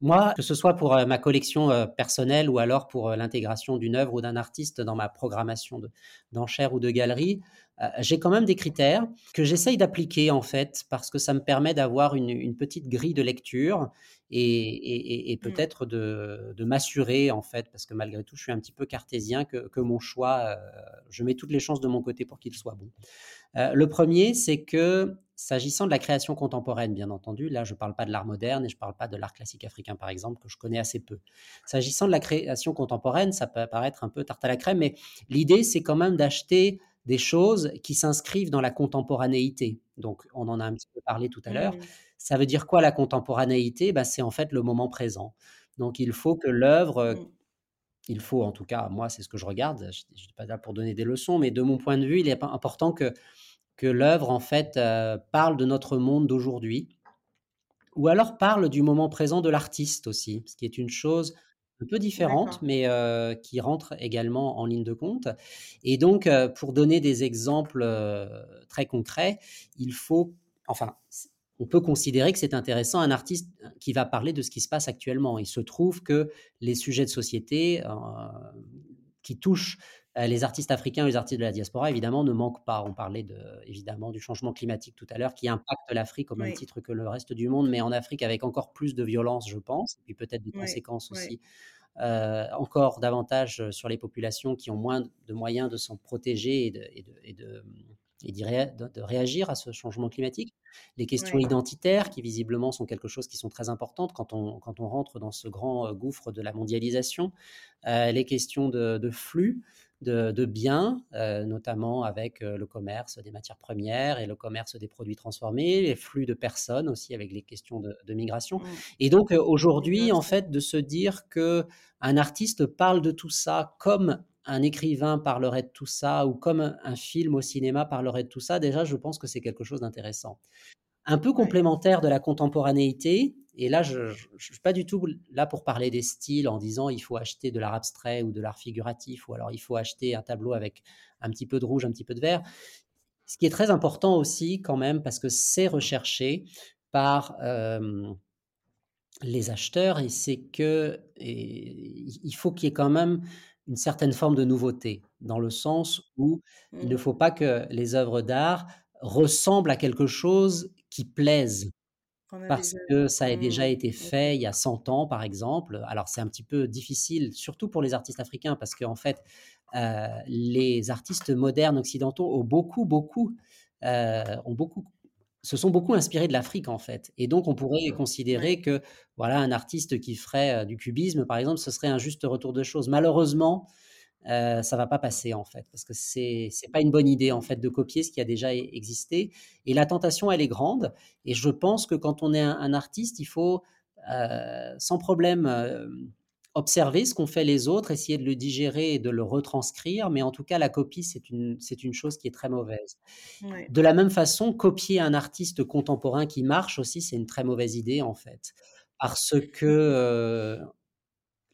Moi, que ce soit pour euh, ma collection euh, personnelle ou alors pour euh, l'intégration d'une œuvre ou d'un artiste dans ma programmation d'enchères ou de galerie, j'ai quand même des critères que j'essaye d'appliquer en fait parce que ça me permet d'avoir une, petite grille de lecture et, mmh. peut-être de, m'assurer en fait, parce que malgré tout, je suis un petit peu cartésien, que, que mon choix, je mets toutes les chances de mon côté pour qu'il soit bon. le premier, c'est que S'agissant de la création contemporaine, bien entendu, là je ne parle pas de l'art moderne et je ne parle pas de l'art classique africain, par exemple, que je connais assez peu. S'agissant de la création contemporaine, ça peut paraître un peu tarte à la crème, mais l'idée, c'est quand même d'acheter des choses qui s'inscrivent dans la contemporanéité. Donc, on en a un petit peu parlé tout à l'heure. Ça veut dire quoi la contemporanéité? Bah, C'est en fait le moment présent. Donc il faut que l'œuvre, mmh. il faut en tout cas, moi c'est ce que je regarde, je ne suis pas là pour donner des leçons, mais de mon point de vue, il est important que, que l'œuvre en fait parle de notre monde d'aujourd'hui, ou alors parle du moment présent de l'artiste aussi, ce qui est une chose un peu différente, mais qui rentre également en ligne de compte. Et donc, pour donner des exemples très concrets, il faut, enfin, on peut considérer que c'est intéressant un artiste qui va parler de ce qui se passe actuellement. Il se trouve que les sujets de société qui touchent les artistes africains et les artistes de la diaspora, évidemment, ne manquent pas. On parlait de, évidemment du changement climatique tout à l'heure, qui impacte l'Afrique au même titre que le reste du monde, mais en Afrique avec encore plus de violence, je pense, et puis peut-être des conséquences aussi euh, encore davantage sur les populations qui ont moins de moyens de s'en protéger et de, et de, et de, réagir à ce changement climatique. Les questions identitaires, qui visiblement sont quelque chose qui sont très importantes quand on, quand on rentre dans ce grand gouffre de la mondialisation. Euh, les questions de, flux, de, biens, euh, notamment avec euh, le commerce des matières premières et le commerce des produits transformés, les flux de personnes aussi avec les questions de, migration. Mmh. Et donc euh, aujourd'hui, en fait, de se dire que un artiste parle de tout ça comme un écrivain parlerait de tout ça ou comme un film au cinéma parlerait de tout ça, déjà, je pense que c'est quelque chose d'intéressant. Un peu complémentaire de la contemporanéité, et là, je ne suis pas du tout là pour parler des styles en disant il faut acheter de l'art abstrait ou de l'art figuratif, ou alors il faut acheter un tableau avec un petit peu de rouge, un petit peu de vert. Ce qui est très important aussi quand même, parce que c'est recherché par les acheteurs, et c'est que il faut qu'il y ait quand même une certaine forme de nouveauté, dans le sens où il ne mmh. faut pas que les œuvres d'art ressemblent à quelque chose qui plaise parce que ça a déjà mmh, été fait il y a 100 ans, par exemple. Alors, c'est un petit peu difficile, surtout pour les artistes africains, parce qu'en fait, les artistes modernes occidentaux ont beaucoup, beaucoup, ont beaucoup, se sont beaucoup inspirés de l'Afrique, en fait. Et donc, on pourrait considérer que, voilà, un artiste qui ferait du cubisme, par exemple, ce serait un juste retour de choses. Malheureusement, euh, ça va pas passer en fait, parce que c'est c'est pas une bonne idée en fait de copier ce qui a déjà e-, existé. Et la tentation, elle est grande. Et je pense que quand on est un, artiste, il faut euh, sans problème euh, observer ce qu'ont fait les autres, essayer de le digérer et de le retranscrire. Mais en tout cas, la copie, c'est une c'est une chose qui est très mauvaise. De la même façon, copier un artiste contemporain qui marche aussi, c'est une très mauvaise idée en fait, parce que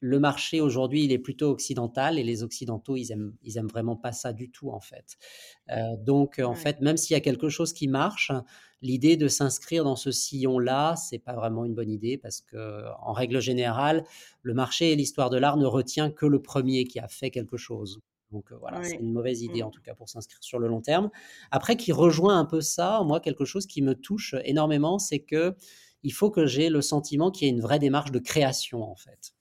le marché aujourd'hui, il est plutôt occidental et les occidentaux, ils aiment, ils aiment vraiment pas ça du tout en fait. Euh, donc en fait, même s'il y a quelque chose qui marche, l'idée de s'inscrire dans ce sillon-là, c'est pas vraiment une bonne idée parce que en règle générale, le marché et l'histoire de l'art ne retient que le premier qui a fait quelque chose. Donc euh, voilà, c'est une mauvaise idée en tout cas pour s'inscrire sur le long terme. Après, qui rejoint un peu ça, moi quelque chose qui me touche énormément, c'est que il faut que j'ai le sentiment qu'il y ait une vraie démarche de création en fait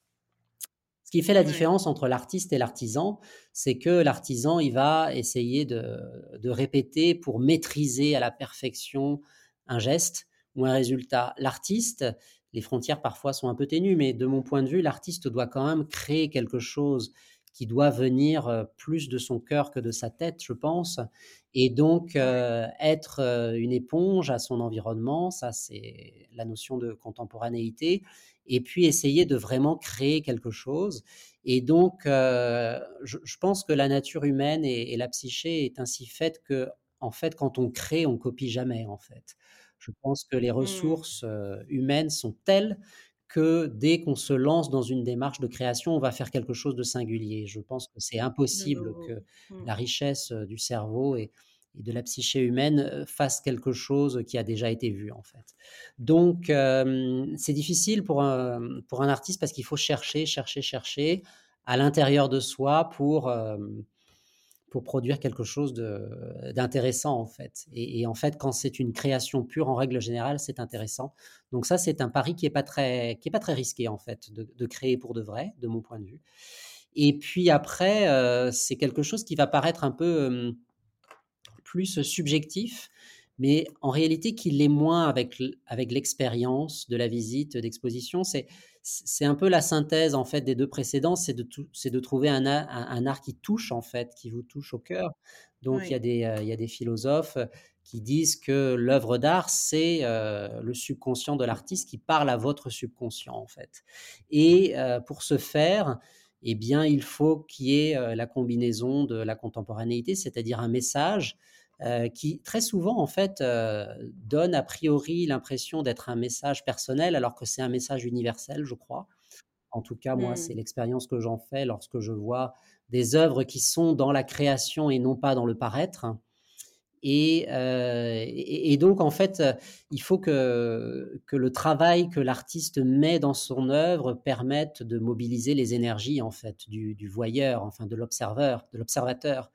qui fait la différence entre l'artiste et l'artisan, c'est que l'artisan, il va essayer de, répéter pour maîtriser à la perfection un geste ou un résultat. L'artiste, les frontières parfois sont un peu ténues, mais de mon point de vue, l'artiste doit quand même créer quelque chose qui doit venir euh, plus de son cœur que de sa tête, je pense. Et donc, euh, être euh, une éponge à son environnement, ça c'est la notion de contemporanéité et puis essayer de vraiment créer quelque chose. Et donc, euh, je, pense que la nature humaine et, la psyché est ainsi faite que, en fait, quand on crée, on copie jamais, en fait. Je pense que les mmh. ressources euh, humaines sont telles que dès qu'on se lance dans une démarche de création, on va faire quelque chose de singulier. Je pense que c'est impossible que mmh. la richesse du cerveau et, et de la psyché humaine fasse quelque chose qui a déjà été vu en fait. Donc c'est difficile pour un, pour un artiste parce qu'il faut chercher, chercher, chercher à l'intérieur de soi pour, pour produire quelque chose d'intéressant en fait. Et, en fait, quand c'est une création pure, en règle générale, c'est intéressant. Donc ça, c'est un pari qui est pas très, qui est pas très risqué en fait de, de, créer pour de vrai, de mon point de vue. Et puis après, c'est quelque chose qui va paraître un peu plus subjectif, mais en réalité qui l'est moins avec, avec l'expérience de la visite, d'exposition. C'est, c'est un peu la synthèse en fait des deux précédents, c'est de, c'est de trouver un, un, art qui touche en fait, qui vous touche au cœur. Donc il, y a des, il y a des philosophes qui disent que l'œuvre d'art, c'est le subconscient de l'artiste qui parle à votre subconscient, en fait. Et pour ce faire, eh bien, il faut qu'il y ait la combinaison de la contemporanéité, c'est-à-dire un message qui, très souvent, en fait, donne a priori l'impression d'être un message personnel, alors que c'est un message universel, je crois. En tout cas, moi, c'est mmh. l'expérience que j'en fais lorsque je vois des œuvres qui sont dans la création et non pas dans le paraître. Euh, et, et, donc, en fait, il faut que, que le travail que l'artiste met dans son œuvre permette de mobiliser les énergies, en fait, du, du voyeur, enfin, de l'observeur, de l'observateur.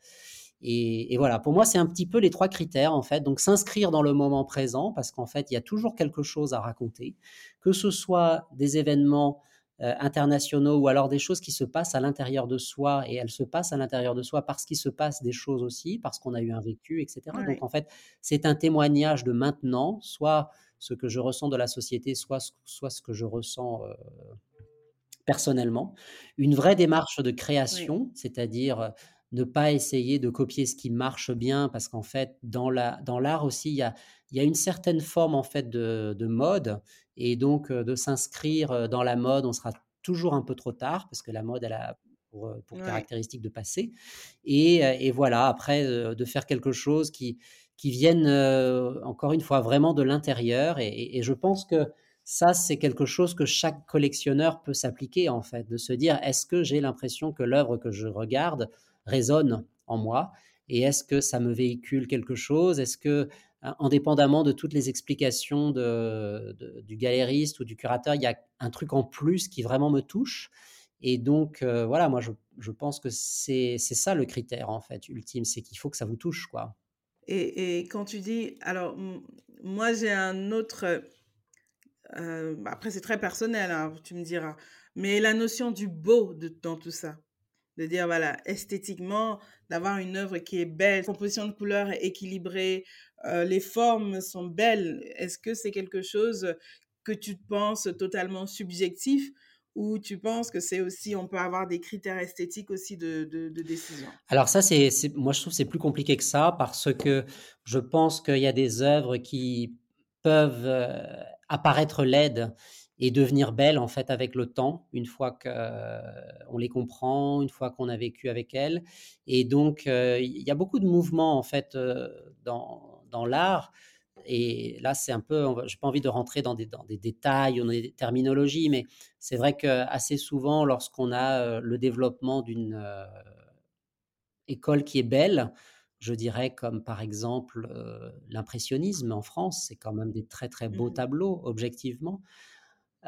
Et, et, voilà, pour moi, c'est un petit peu les trois critères, en fait. Donc, s'inscrire dans le moment présent, parce qu'en fait, il y a toujours quelque chose à raconter, que ce soit des événements euh, internationaux ou alors des choses qui se passent à l'intérieur de soi et elles se passent à l'intérieur de soi parce qu'il se passe des choses aussi, parce qu'on a eu un vécu, etc. Donc en fait, c'est un témoignage de maintenant, soit ce que je ressens de la société, soit, soit ce que je ressens euh, personnellement. Une vraie démarche de création, c'est-à-dire euh, ne pas essayer de copier ce qui marche bien, parce qu'en fait, dans l'art dans aussi, il y a, il y a une certaine forme en fait de, de mode, et donc de s'inscrire dans la mode, on sera toujours un peu trop tard, parce que la mode, elle a pour, pour caractéristique de passer. Et, et, voilà, après, de faire quelque chose qui, qui vienne, encore une fois, vraiment de l'intérieur. Et, et, je pense que ça, c'est quelque chose que chaque collectionneur peut s'appliquer, en fait, de se dire, est-ce que j'ai l'impression que l'œuvre que je regarde résonne en moi et est-ce que ça me véhicule quelque chose? Est-ce que, hein, indépendamment de toutes les explications du galériste ou du curateur, il y a un truc en plus qui vraiment me touche? Et donc, euh, voilà, moi, je, pense que c'est ça le critère, en fait, ultime, c'est qu'il faut que ça vous touche, quoi. Et, et quand tu dis, alors, moi, j'ai un autre... Euh, bah, après, c'est très personnel, hein, tu me diras. Mais la notion du beau de, dans tout ça de dire, voilà, esthétiquement, d'avoir une œuvre qui est belle, composition de couleurs équilibrée, euh, les formes sont belles. Est-ce que c'est quelque chose que tu penses totalement subjectif ou tu penses que c'est aussi, on peut avoir des critères esthétiques aussi de, de, décision? Alors ça, c'est, moi je trouve c'est plus compliqué que ça parce que je pense qu'il y a des œuvres qui peuvent euh, apparaître laides et devenir belles en fait avec le temps, une fois qu'on euh, les comprend, une fois qu'on a vécu avec elles. Et donc, euh, il y a beaucoup de mouvements en fait euh, dans, dans l'art. Et là, c'est un peu, je n'ai pas envie de rentrer dans des, dans des détails dans des terminologies, mais c'est vrai qu'assez souvent, lorsqu'on a le développement d'une école qui est belle, je dirais comme par exemple l'impressionnisme en France, c'est quand même des très très beaux mmh tableaux objectivement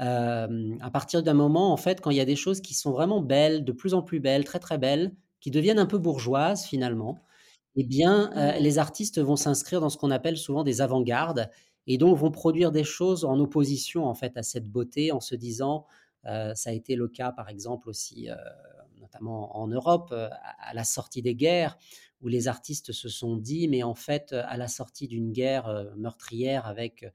à partir d'un moment, en fait, quand il y a des choses qui sont vraiment belles, de plus en plus belles, très très belles, qui deviennent un peu bourgeoises finalement, eh bien, mmh. les artistes vont s'inscrire dans ce qu'on appelle souvent des avant-gardes et donc vont produire des choses en opposition en fait à cette beauté, en se disant, ça a été le cas par exemple aussi, notamment en Europe, à la sortie des guerres, où les artistes se sont dit, mais en fait, à la sortie d'une guerre meurtrière avec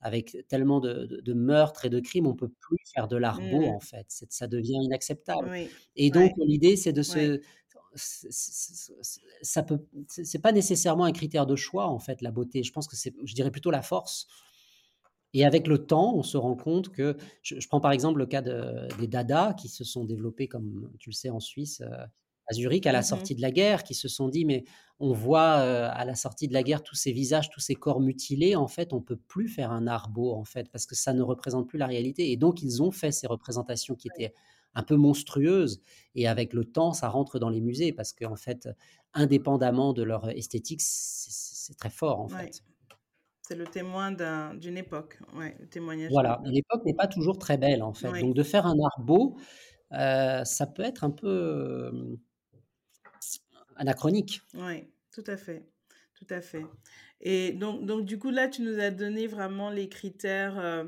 avec tellement de, de, meurtres et de crimes, on peut plus faire de mmh. en fait. Ça devient inacceptable. Et donc l'idée, c'est de se, ça peut, c'est pas nécessairement un critère de choix en fait la beauté. Je pense que c'est, je dirais plutôt la force. Et avec le temps, on se rend compte que, je, prends par exemple le cas de, des Dada qui se sont développés, comme tu le sais, en Suisse, euh, à Zurich à la mmh sortie de la guerre, qui se sont dit mais on voit à la sortie de la guerre tous ces visages, tous ces corps mutilés. En fait, on peut plus faire un beau en fait parce que ça ne représente plus la réalité. Et donc ils ont fait ces représentations qui étaient un peu monstrueuses. Et avec le temps, ça rentre dans les musées parce qu'en fait, indépendamment de leur esthétique, c'est très fort en fait. C'est le témoin d'une époque. Ouais, le témoignage. Voilà, l'époque n'est pas toujours très belle en fait. Donc de faire un art beau, ça peut être un peu anachronique. Oui, tout à fait. Tout à fait. Et donc, donc, du coup, là, tu nous as donné vraiment les critères euh,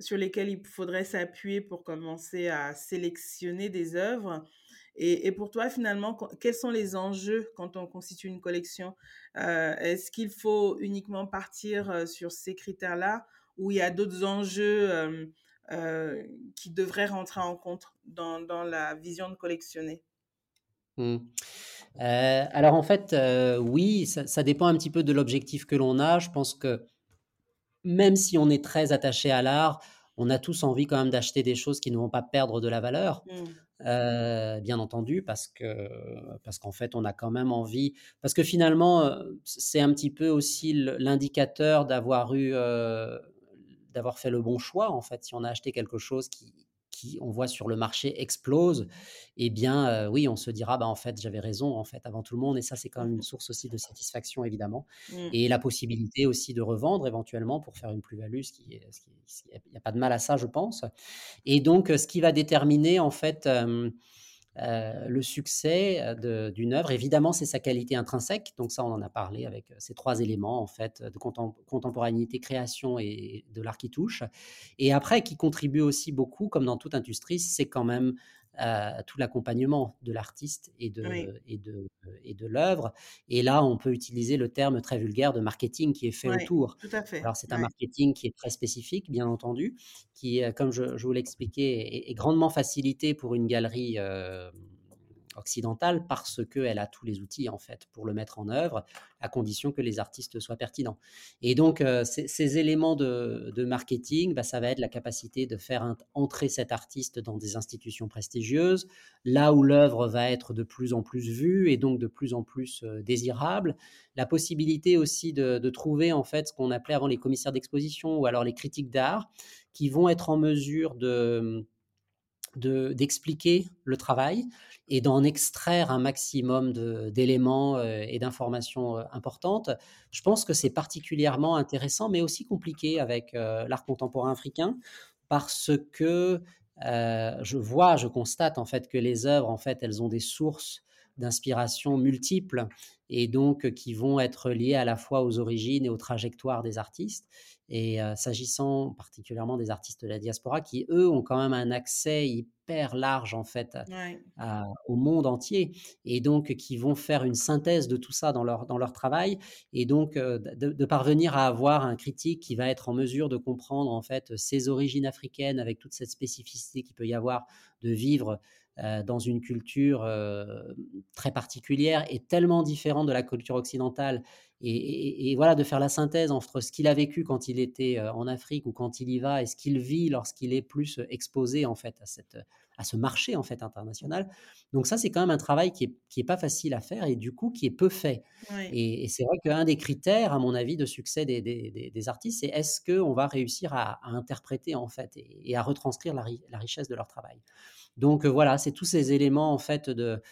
sur lesquels il faudrait s'appuyer pour commencer à sélectionner des œuvres. Et, pour toi, finalement, quels sont les enjeux quand on constitue une collection? Euh, Est-ce qu'il faut uniquement partir euh, sur ces critères-là ou il y a d'autres enjeux qui devraient rentrer en compte dans, la vision de collectionner? Mmh. alors en fait, oui, ça, ça, dépend un petit peu de l'objectif que l'on a. Je pense que même si on est très attaché à l'art, on a tous envie quand même d'acheter des choses qui ne vont pas perdre de la valeur, mmh. euh, bien entendu, parce que parce qu'en fait, on a quand même envie, parce que finalement, euh, c'est un petit peu aussi l'indicateur d'avoir eu, euh, d'avoir fait le bon choix. En fait, si on a acheté quelque chose qui on voit sur le marché explose, eh bien, euh, oui, on se dira, bah, en fait, j'avais raison, en fait, avant tout le monde. Et ça, c'est quand même une source aussi de satisfaction, évidemment. Mmh. Et la possibilité aussi de revendre éventuellement pour faire une plus-value, ce qui, il n'y a pas de mal à ça, je pense. Et donc, ce qui va déterminer, en fait, euh, euh, le succès euh, d'une œuvre, évidemment, c'est sa qualité intrinsèque. Donc ça, on en a parlé avec euh, ces trois éléments en fait de contemporanéité, création et de l'art qui touche. Et après, qui contribue aussi beaucoup, comme dans toute industrie, c'est quand même tout l'accompagnement de l'artiste et de, et de, et de l'œuvre. Et là, on peut utiliser le terme très vulgaire de marketing qui est fait autour. Tout à fait. Alors, c'est un marketing qui est très spécifique, bien entendu, qui, comme je, je vous l'expliquais, est, grandement facilité pour une galerie occidentale parce qu'elle a tous les outils en fait pour le mettre en œuvre, à condition que les artistes soient pertinents. Et donc euh, ces, éléments de, marketing, bah, ça va être la capacité de faire entrer cet artiste dans des institutions prestigieuses, là où l'œuvre va être de plus en plus vue et donc de plus en plus euh, désirable. La possibilité aussi de, de trouver en fait ce qu'on appelait avant les commissaires d'exposition ou alors les critiques d'art, qui vont être en mesure de d'expliquer le travail et d'en extraire un maximum d'éléments euh, et d'informations euh, importantes. Je pense que c'est particulièrement intéressant, mais aussi compliqué avec euh, l'art contemporain africain, parce que je vois, je constate en fait que les œuvres, en fait, elles ont des sources d'inspiration multiples et donc qui vont être liées à la fois aux origines et aux trajectoires des artistes. Et s'agissant particulièrement des artistes de la diaspora, qui eux ont quand même un accès hyper large en fait au monde entier, et donc qui vont faire une synthèse de tout ça dans leur dans leur travail, et donc de, de, parvenir à avoir un critique qui va être en mesure de comprendre en fait ses origines africaines avec toute cette spécificité qu'il peut y avoir de vivre euh, dans une culture euh, très particulière et tellement différente de la culture occidentale. Et, voilà, de faire la synthèse entre ce qu'il a vécu quand il était euh, en Afrique ou quand il y va et ce qu'il vit lorsqu'il est plus exposé en fait à, cette, à ce marché en fait international. Donc ça, c'est quand même un travail qui est, qui est pas facile à faire et du coup qui est peu fait. Et, c'est vrai qu'un des critères, à mon avis, de succès des, des, des artistes, c'est est-ce qu'on va réussir à, interpréter en fait et, à retranscrire la, la richesse de leur travail. Donc voilà, c'est tous ces éléments en fait de,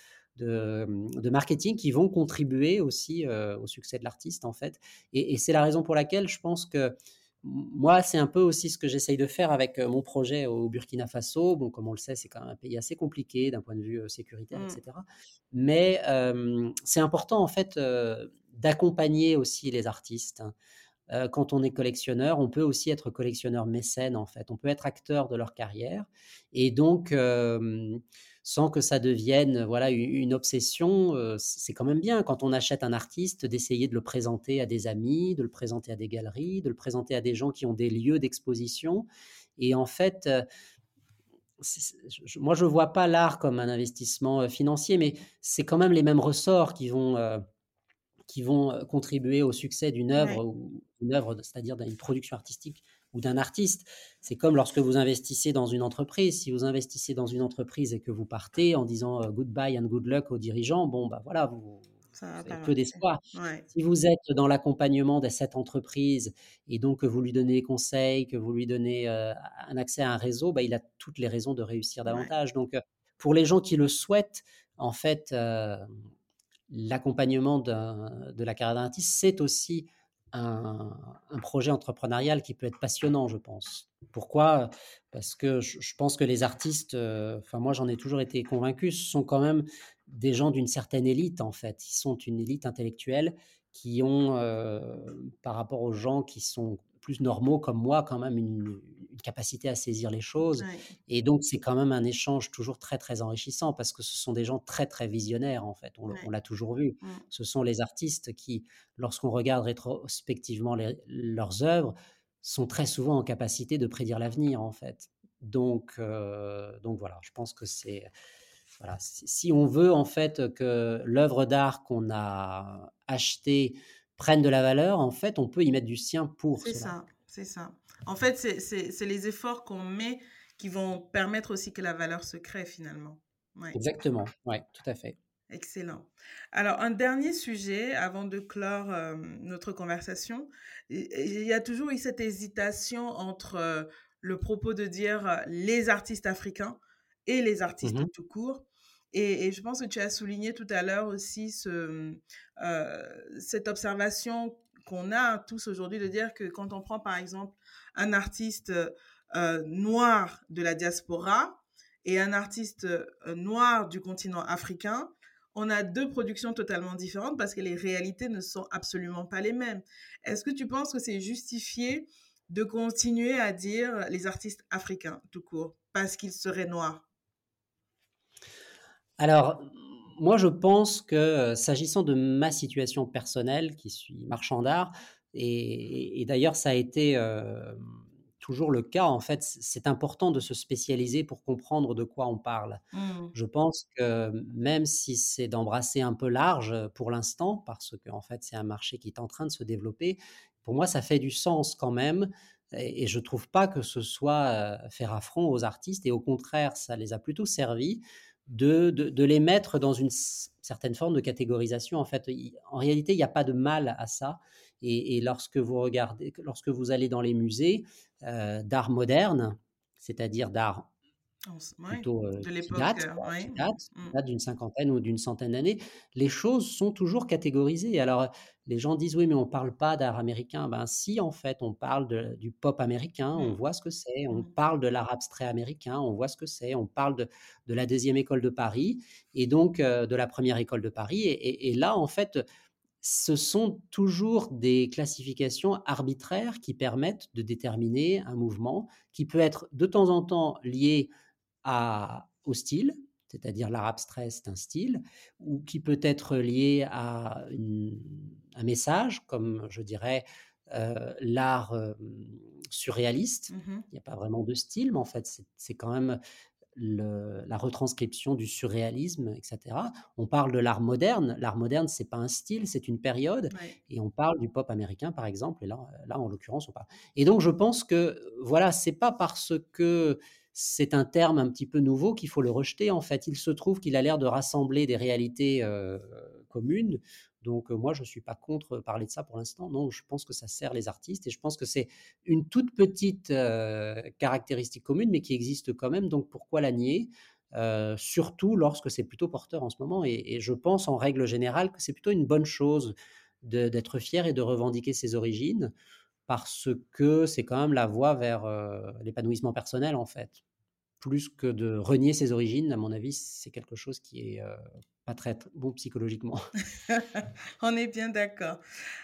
de, marketing qui vont contribuer aussi au succès de l'artiste en fait. Et, c'est la raison pour laquelle je pense que moi, c'est un peu aussi ce que j'essaye de faire avec mon projet au Burkina Faso. Bon, comme on le sait, c'est quand même un pays assez compliqué d'un point de vue sécuritaire, etc. Mmh. Mais c'est important en fait d'accompagner aussi les artistes. Hein. Euh, quand on est collectionneur, on peut aussi être collectionneur mécène en fait. On peut être acteur de leur carrière et donc sans que ça devienne voilà une, obsession, euh, c'est quand même bien quand on achète un artiste d'essayer de le présenter à des amis, de le présenter à des galeries, de le présenter à des gens qui ont des lieux d'exposition. Et en fait moi, je ne vois pas l'art comme un investissement financier, mais c'est quand même les mêmes ressorts qui vont qui vont euh, contribuer au succès d'une œuvre, ou une œuvre, c'est-à-dire d'une production artistique ou d'un artiste. C'est comme lorsque vous investissez dans une entreprise. Si vous investissez dans une entreprise et que vous partez en disant euh, goodbye and good luck aux dirigeants, bon, bah voilà, vous, avez peu d'espoir. Si vous êtes dans l'accompagnement de cette entreprise et donc que vous lui donnez des conseils, que vous lui donnez euh, un accès à un réseau, bah, il a toutes les raisons de réussir davantage. Donc, pour les gens qui le souhaitent, en fait, l'accompagnement de la carrière d'un artiste, c'est aussi un, projet entrepreneurial qui peut être passionnant, je pense. Pourquoi? Parce que je, pense que les artistes, euh, enfin moi j'en ai toujours été convaincu, sont quand même des gens d'une certaine élite en fait. Ils sont une élite intellectuelle qui ont, euh, par rapport aux gens qui sont plus normaux comme moi, quand même une, capacité à saisir les choses. Et donc, c'est quand même un échange toujours très, très enrichissant parce que ce sont des gens très, très visionnaires, en fait. On, l'a toujours vu. Ce sont les artistes qui, lorsqu'on regarde rétrospectivement leurs œuvres, sont très souvent en capacité de prédire l'avenir, en fait. Donc, euh, donc voilà, je pense que c'est voilà, si on veut en fait que l'œuvre d'art qu'on a achetée prenne de la valeur, en fait, on peut y mettre du sien pour C'est ça, c'est ça. En fait, c'est les efforts qu'on met qui vont permettre aussi que la valeur se crée finalement. Exactement, oui, tout à fait. Excellent. Alors, un dernier sujet avant de clore euh, notre conversation. Il y a toujours eu cette hésitation entre euh, le propos de dire euh, les artistes africains et les artistes mmh tout court. Et, je pense que tu as souligné tout à l'heure aussi ce, cette observation qu'on a tous aujourd'hui de dire que quand on prend par exemple un artiste noir de la diaspora et un artiste noir du continent africain, on a deux productions totalement différentes parce que les réalités ne sont absolument pas les mêmes. Est-ce que tu penses que c'est justifié de continuer à dire les artistes africains tout court parce qu'ils seraient noirs? Alors, moi je pense que s'agissant de ma situation personnelle, qui suis marchand d'art, et, d'ailleurs ça a été... Euh, toujours le cas. En fait, c'est important de se spécialiser pour comprendre de quoi on parle. Mmh. Je pense que même si c'est d'embrasser un peu large pour l'instant, parce que en fait c'est un marché qui est en train de se développer, pour moi ça fait du sens quand même. Et, je trouve pas que ce soit euh, faire affront aux artistes. Et au contraire, ça les a plutôt servi de, de, les mettre dans une certaine forme de catégorisation. En fait, en réalité, il n'y a pas de mal à ça. Et, lorsque vous regardez, lorsque vous allez dans les musées euh, d'art moderne, c'est-à-dire d'art plutôt euh, qui date, mmh. d'une cinquantaine ou d'une centaine d'années, les choses sont toujours catégorisées. Alors, les gens disent oui, mais on ne parle pas d'art américain. Ben si, en fait, on parle du pop américain, on mmh. voit ce que c'est. On mmh. parle de l'art abstrait américain, on voit ce que c'est. On parle de, de, la deuxième école de Paris et donc euh, de la première école de Paris. et là, en fait, ce sont toujours des classifications arbitraires qui permettent de déterminer un mouvement qui peut être de temps en temps lié à, au style, c'est-à-dire l'art abstrait, c'est un style, ou qui peut être lié à un message, comme je dirais euh, l'art euh, surréaliste. Mmh Il n'y a pas vraiment de style, mais en fait, c'est quand même la retranscription du surréalisme, etc. On parle de l'art moderne. L'art moderne, c'est pas un style, c'est une période. Et on parle du pop américain, par exemple. Et là, là en l'occurrence, on parle. Et donc, je pense que, voilà, c'est pas parce que c'est un terme un petit peu nouveau qu'il faut le rejeter. En fait, il se trouve qu'il a l'air de rassembler des réalités euh, communes. Donc moi, je ne suis pas contre parler de ça pour l'instant. Non, je pense que ça sert les artistes et je pense que c'est une toute petite caractéristique commune, mais qui existe quand même. Donc pourquoi la nier? Surtout lorsque c'est plutôt porteur en ce moment. Et, je pense en règle générale que c'est plutôt une bonne chose d'être fier et de revendiquer ses origines parce que c'est quand même la voie vers l'épanouissement personnel en fait plus que de renier ses origines, à mon avis, c'est quelque chose qui est pas très bon psychologiquement. on est bien d'accord.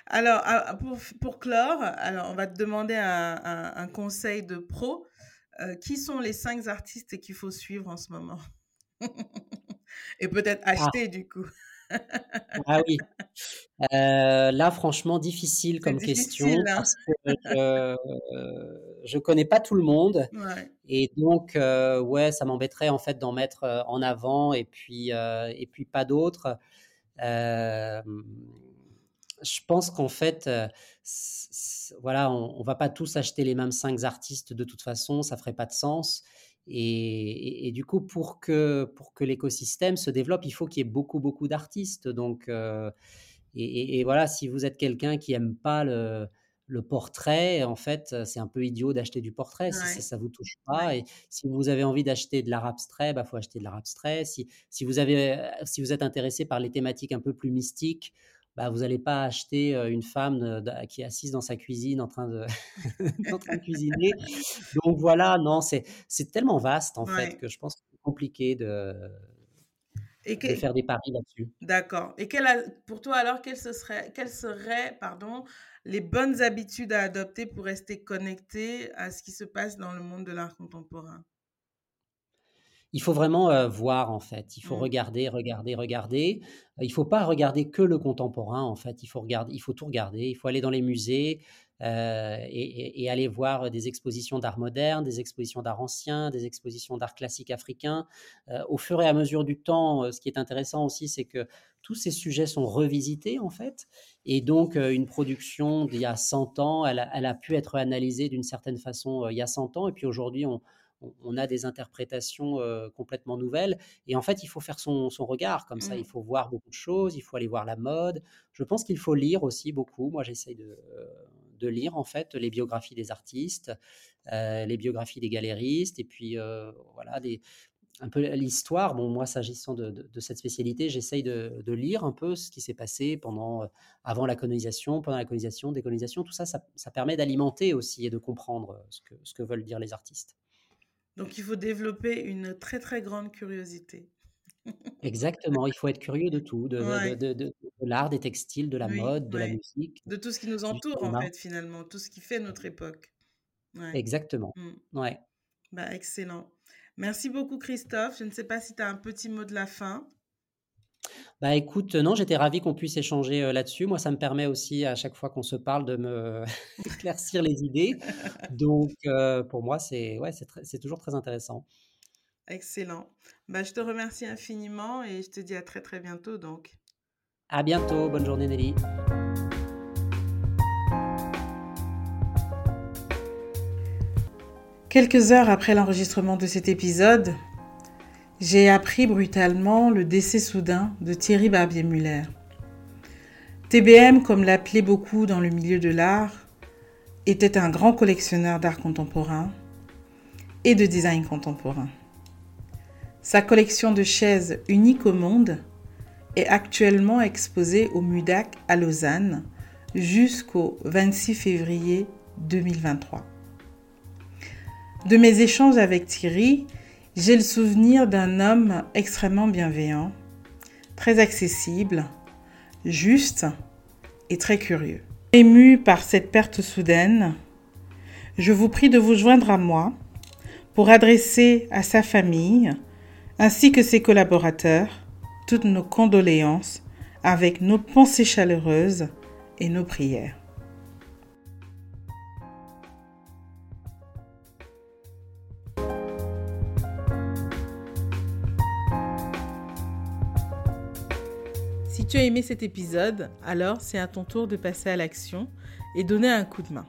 Alors, pour, pour, clore, alors on va te demander un, conseil de pro. qui sont les cinq artistes qu'il faut suivre en ce moment? Et peut-être ah. acheter du coup. Ah oui. là, franchement, difficile comme question hein. parce que je, ne connais pas tout le monde et donc ouais, ça m'embêterait en fait d'en mettre en avant et puis et puis pas d'autres. je pense qu'en fait, voilà, on, on, va pas tous acheter les mêmes cinq artistes de toute façon, ça ferait pas de sens. Et, du coup, pour que, pour que l'écosystème se développe, il faut qu'il y ait beaucoup, beaucoup d'artistes. Donc, euh, et, voilà, si vous êtes quelqu'un qui aime pas le, le, portrait, en fait, c'est un peu idiot d'acheter du portrait si ça, ne vous touche pas. Et si vous avez envie d'acheter de l'art abstrait, bah faut acheter de l'art abstrait. Si, si, vous avez, si vous êtes intéressé par les thématiques un peu plus mystiques, bah, vous n'allez pas acheter une femme qui est assise dans sa cuisine en train de, en train de cuisiner. Donc voilà, non, c'est tellement vaste en fait que je pense que c'est compliqué de. et de faire des paris là-dessus. D'accord. Et pour toi alors, quelles, serait, quelles seraient pardon, les bonnes habitudes à adopter pour rester connecté à ce qui se passe dans le monde de l'art contemporain? Il faut vraiment voir en fait. Il faut mmh. regarder, regarder, regarder. Il faut pas regarder que le contemporain en fait. Il faut regarder, il faut tout regarder. Il faut aller dans les musées et, aller voir des expositions d'art moderne, des expositions d'art ancien, des expositions d'art classique africain. au fur et à mesure du temps, ce qui est intéressant aussi, c'est que tous ces sujets sont revisités en fait. Et donc, une production d'il y a 100 ans, elle a, pu être analysée d'une certaine façon il y a 100 ans. Et puis aujourd'hui, on, on a des interprétations complètement nouvelles. Et en fait, il faut faire son, regard comme ça. Il mmh. faut voir beaucoup de choses, il faut aller voir la mode. Je pense qu'il faut lire aussi beaucoup. Moi, j'essaye de, lire en fait les biographies des artistes, les biographies des galéristes, et puis voilà, un peu l'histoire. Bon, moi, s'agissant de, cette spécialité, j'essaye de, lire un peu ce qui s'est passé pendant, avant la colonisation, pendant la colonisation, décolonisation. Tout ça, ça, permet d'alimenter aussi et de comprendre ce que veulent dire les artistes. Donc, il faut développer une très, très grande curiosité. Exactement, il faut être curieux de tout, de, l'art, des textiles, de la mode, de la musique. De tout ce qui nous entoure, en fait, finalement, tout ce qui fait notre époque. Exactement, mmh. ouais. Bah, excellent. Merci beaucoup, Christophe. Je ne sais pas si tu as un petit mot de la fin. Bah écoute, non, j'étais ravi qu'on puisse échanger là-dessus. Moi, ça me permet aussi, à chaque fois qu'on se parle, de me éclaircir les idées. Donc, pour moi, c'est ouais, c'est toujours très intéressant. Excellent. Bah, je te remercie infiniment et je te dis à très très bientôt donc. À bientôt. Bonne journée, Nelly. Quelques heures après l'enregistrement de cet épisode, j'ai appris brutalement le décès soudain de Thierry Barbier-Muller. TBM, comme l'appelaient beaucoup dans le milieu de l'art, était un grand collectionneur d'art contemporain et de design contemporain. Sa collection de chaises unique au monde est actuellement exposée au MUDAC à Lausanne jusqu'au 26 février 2023. De mes échanges avec Thierry, j'ai le souvenir d'un homme extrêmement bienveillant, très accessible, juste et très curieux. Ému par cette perte soudaine, je vous prie de vous joindre à moi pour adresser à sa famille ainsi que ses collaborateurs toutes nos condoléances avec nos pensées chaleureuses et nos prières. Si tu as aimé cet épisode, alors c'est à ton tour de passer à l'action et donner un coup de main.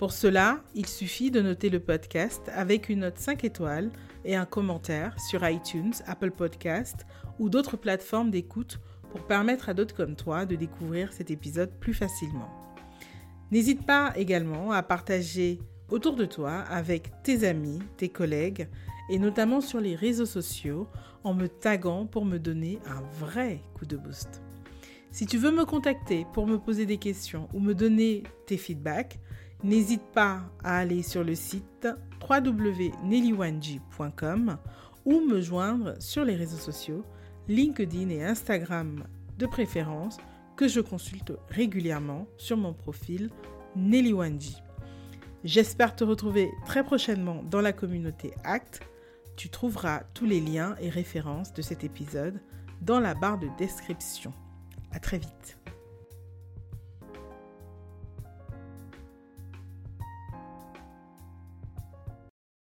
Pour cela, il suffit de noter le podcast avec une note 5 étoiles et un commentaire sur iTunes, Apple Podcast ou d'autres plateformes d'écoute pour permettre à d'autres comme toi de découvrir cet épisode plus facilement. N'hésite pas également à partager autour de toi avec tes amis, tes collègues et notamment sur les réseaux sociaux en me taguant pour me donner un vrai coup de boost. Si tu veux me contacter pour me poser des questions ou me donner tes feedbacks, n'hésite pas à aller sur le site www.nellywanji.com ou me joindre sur les réseaux sociaux, LinkedIn et Instagram de préférence, que je consulte régulièrement sur mon profil Nelly J'espère te retrouver très prochainement dans la communauté ACT. Tu trouveras tous les liens et références de cet épisode dans la barre de description. Très vite.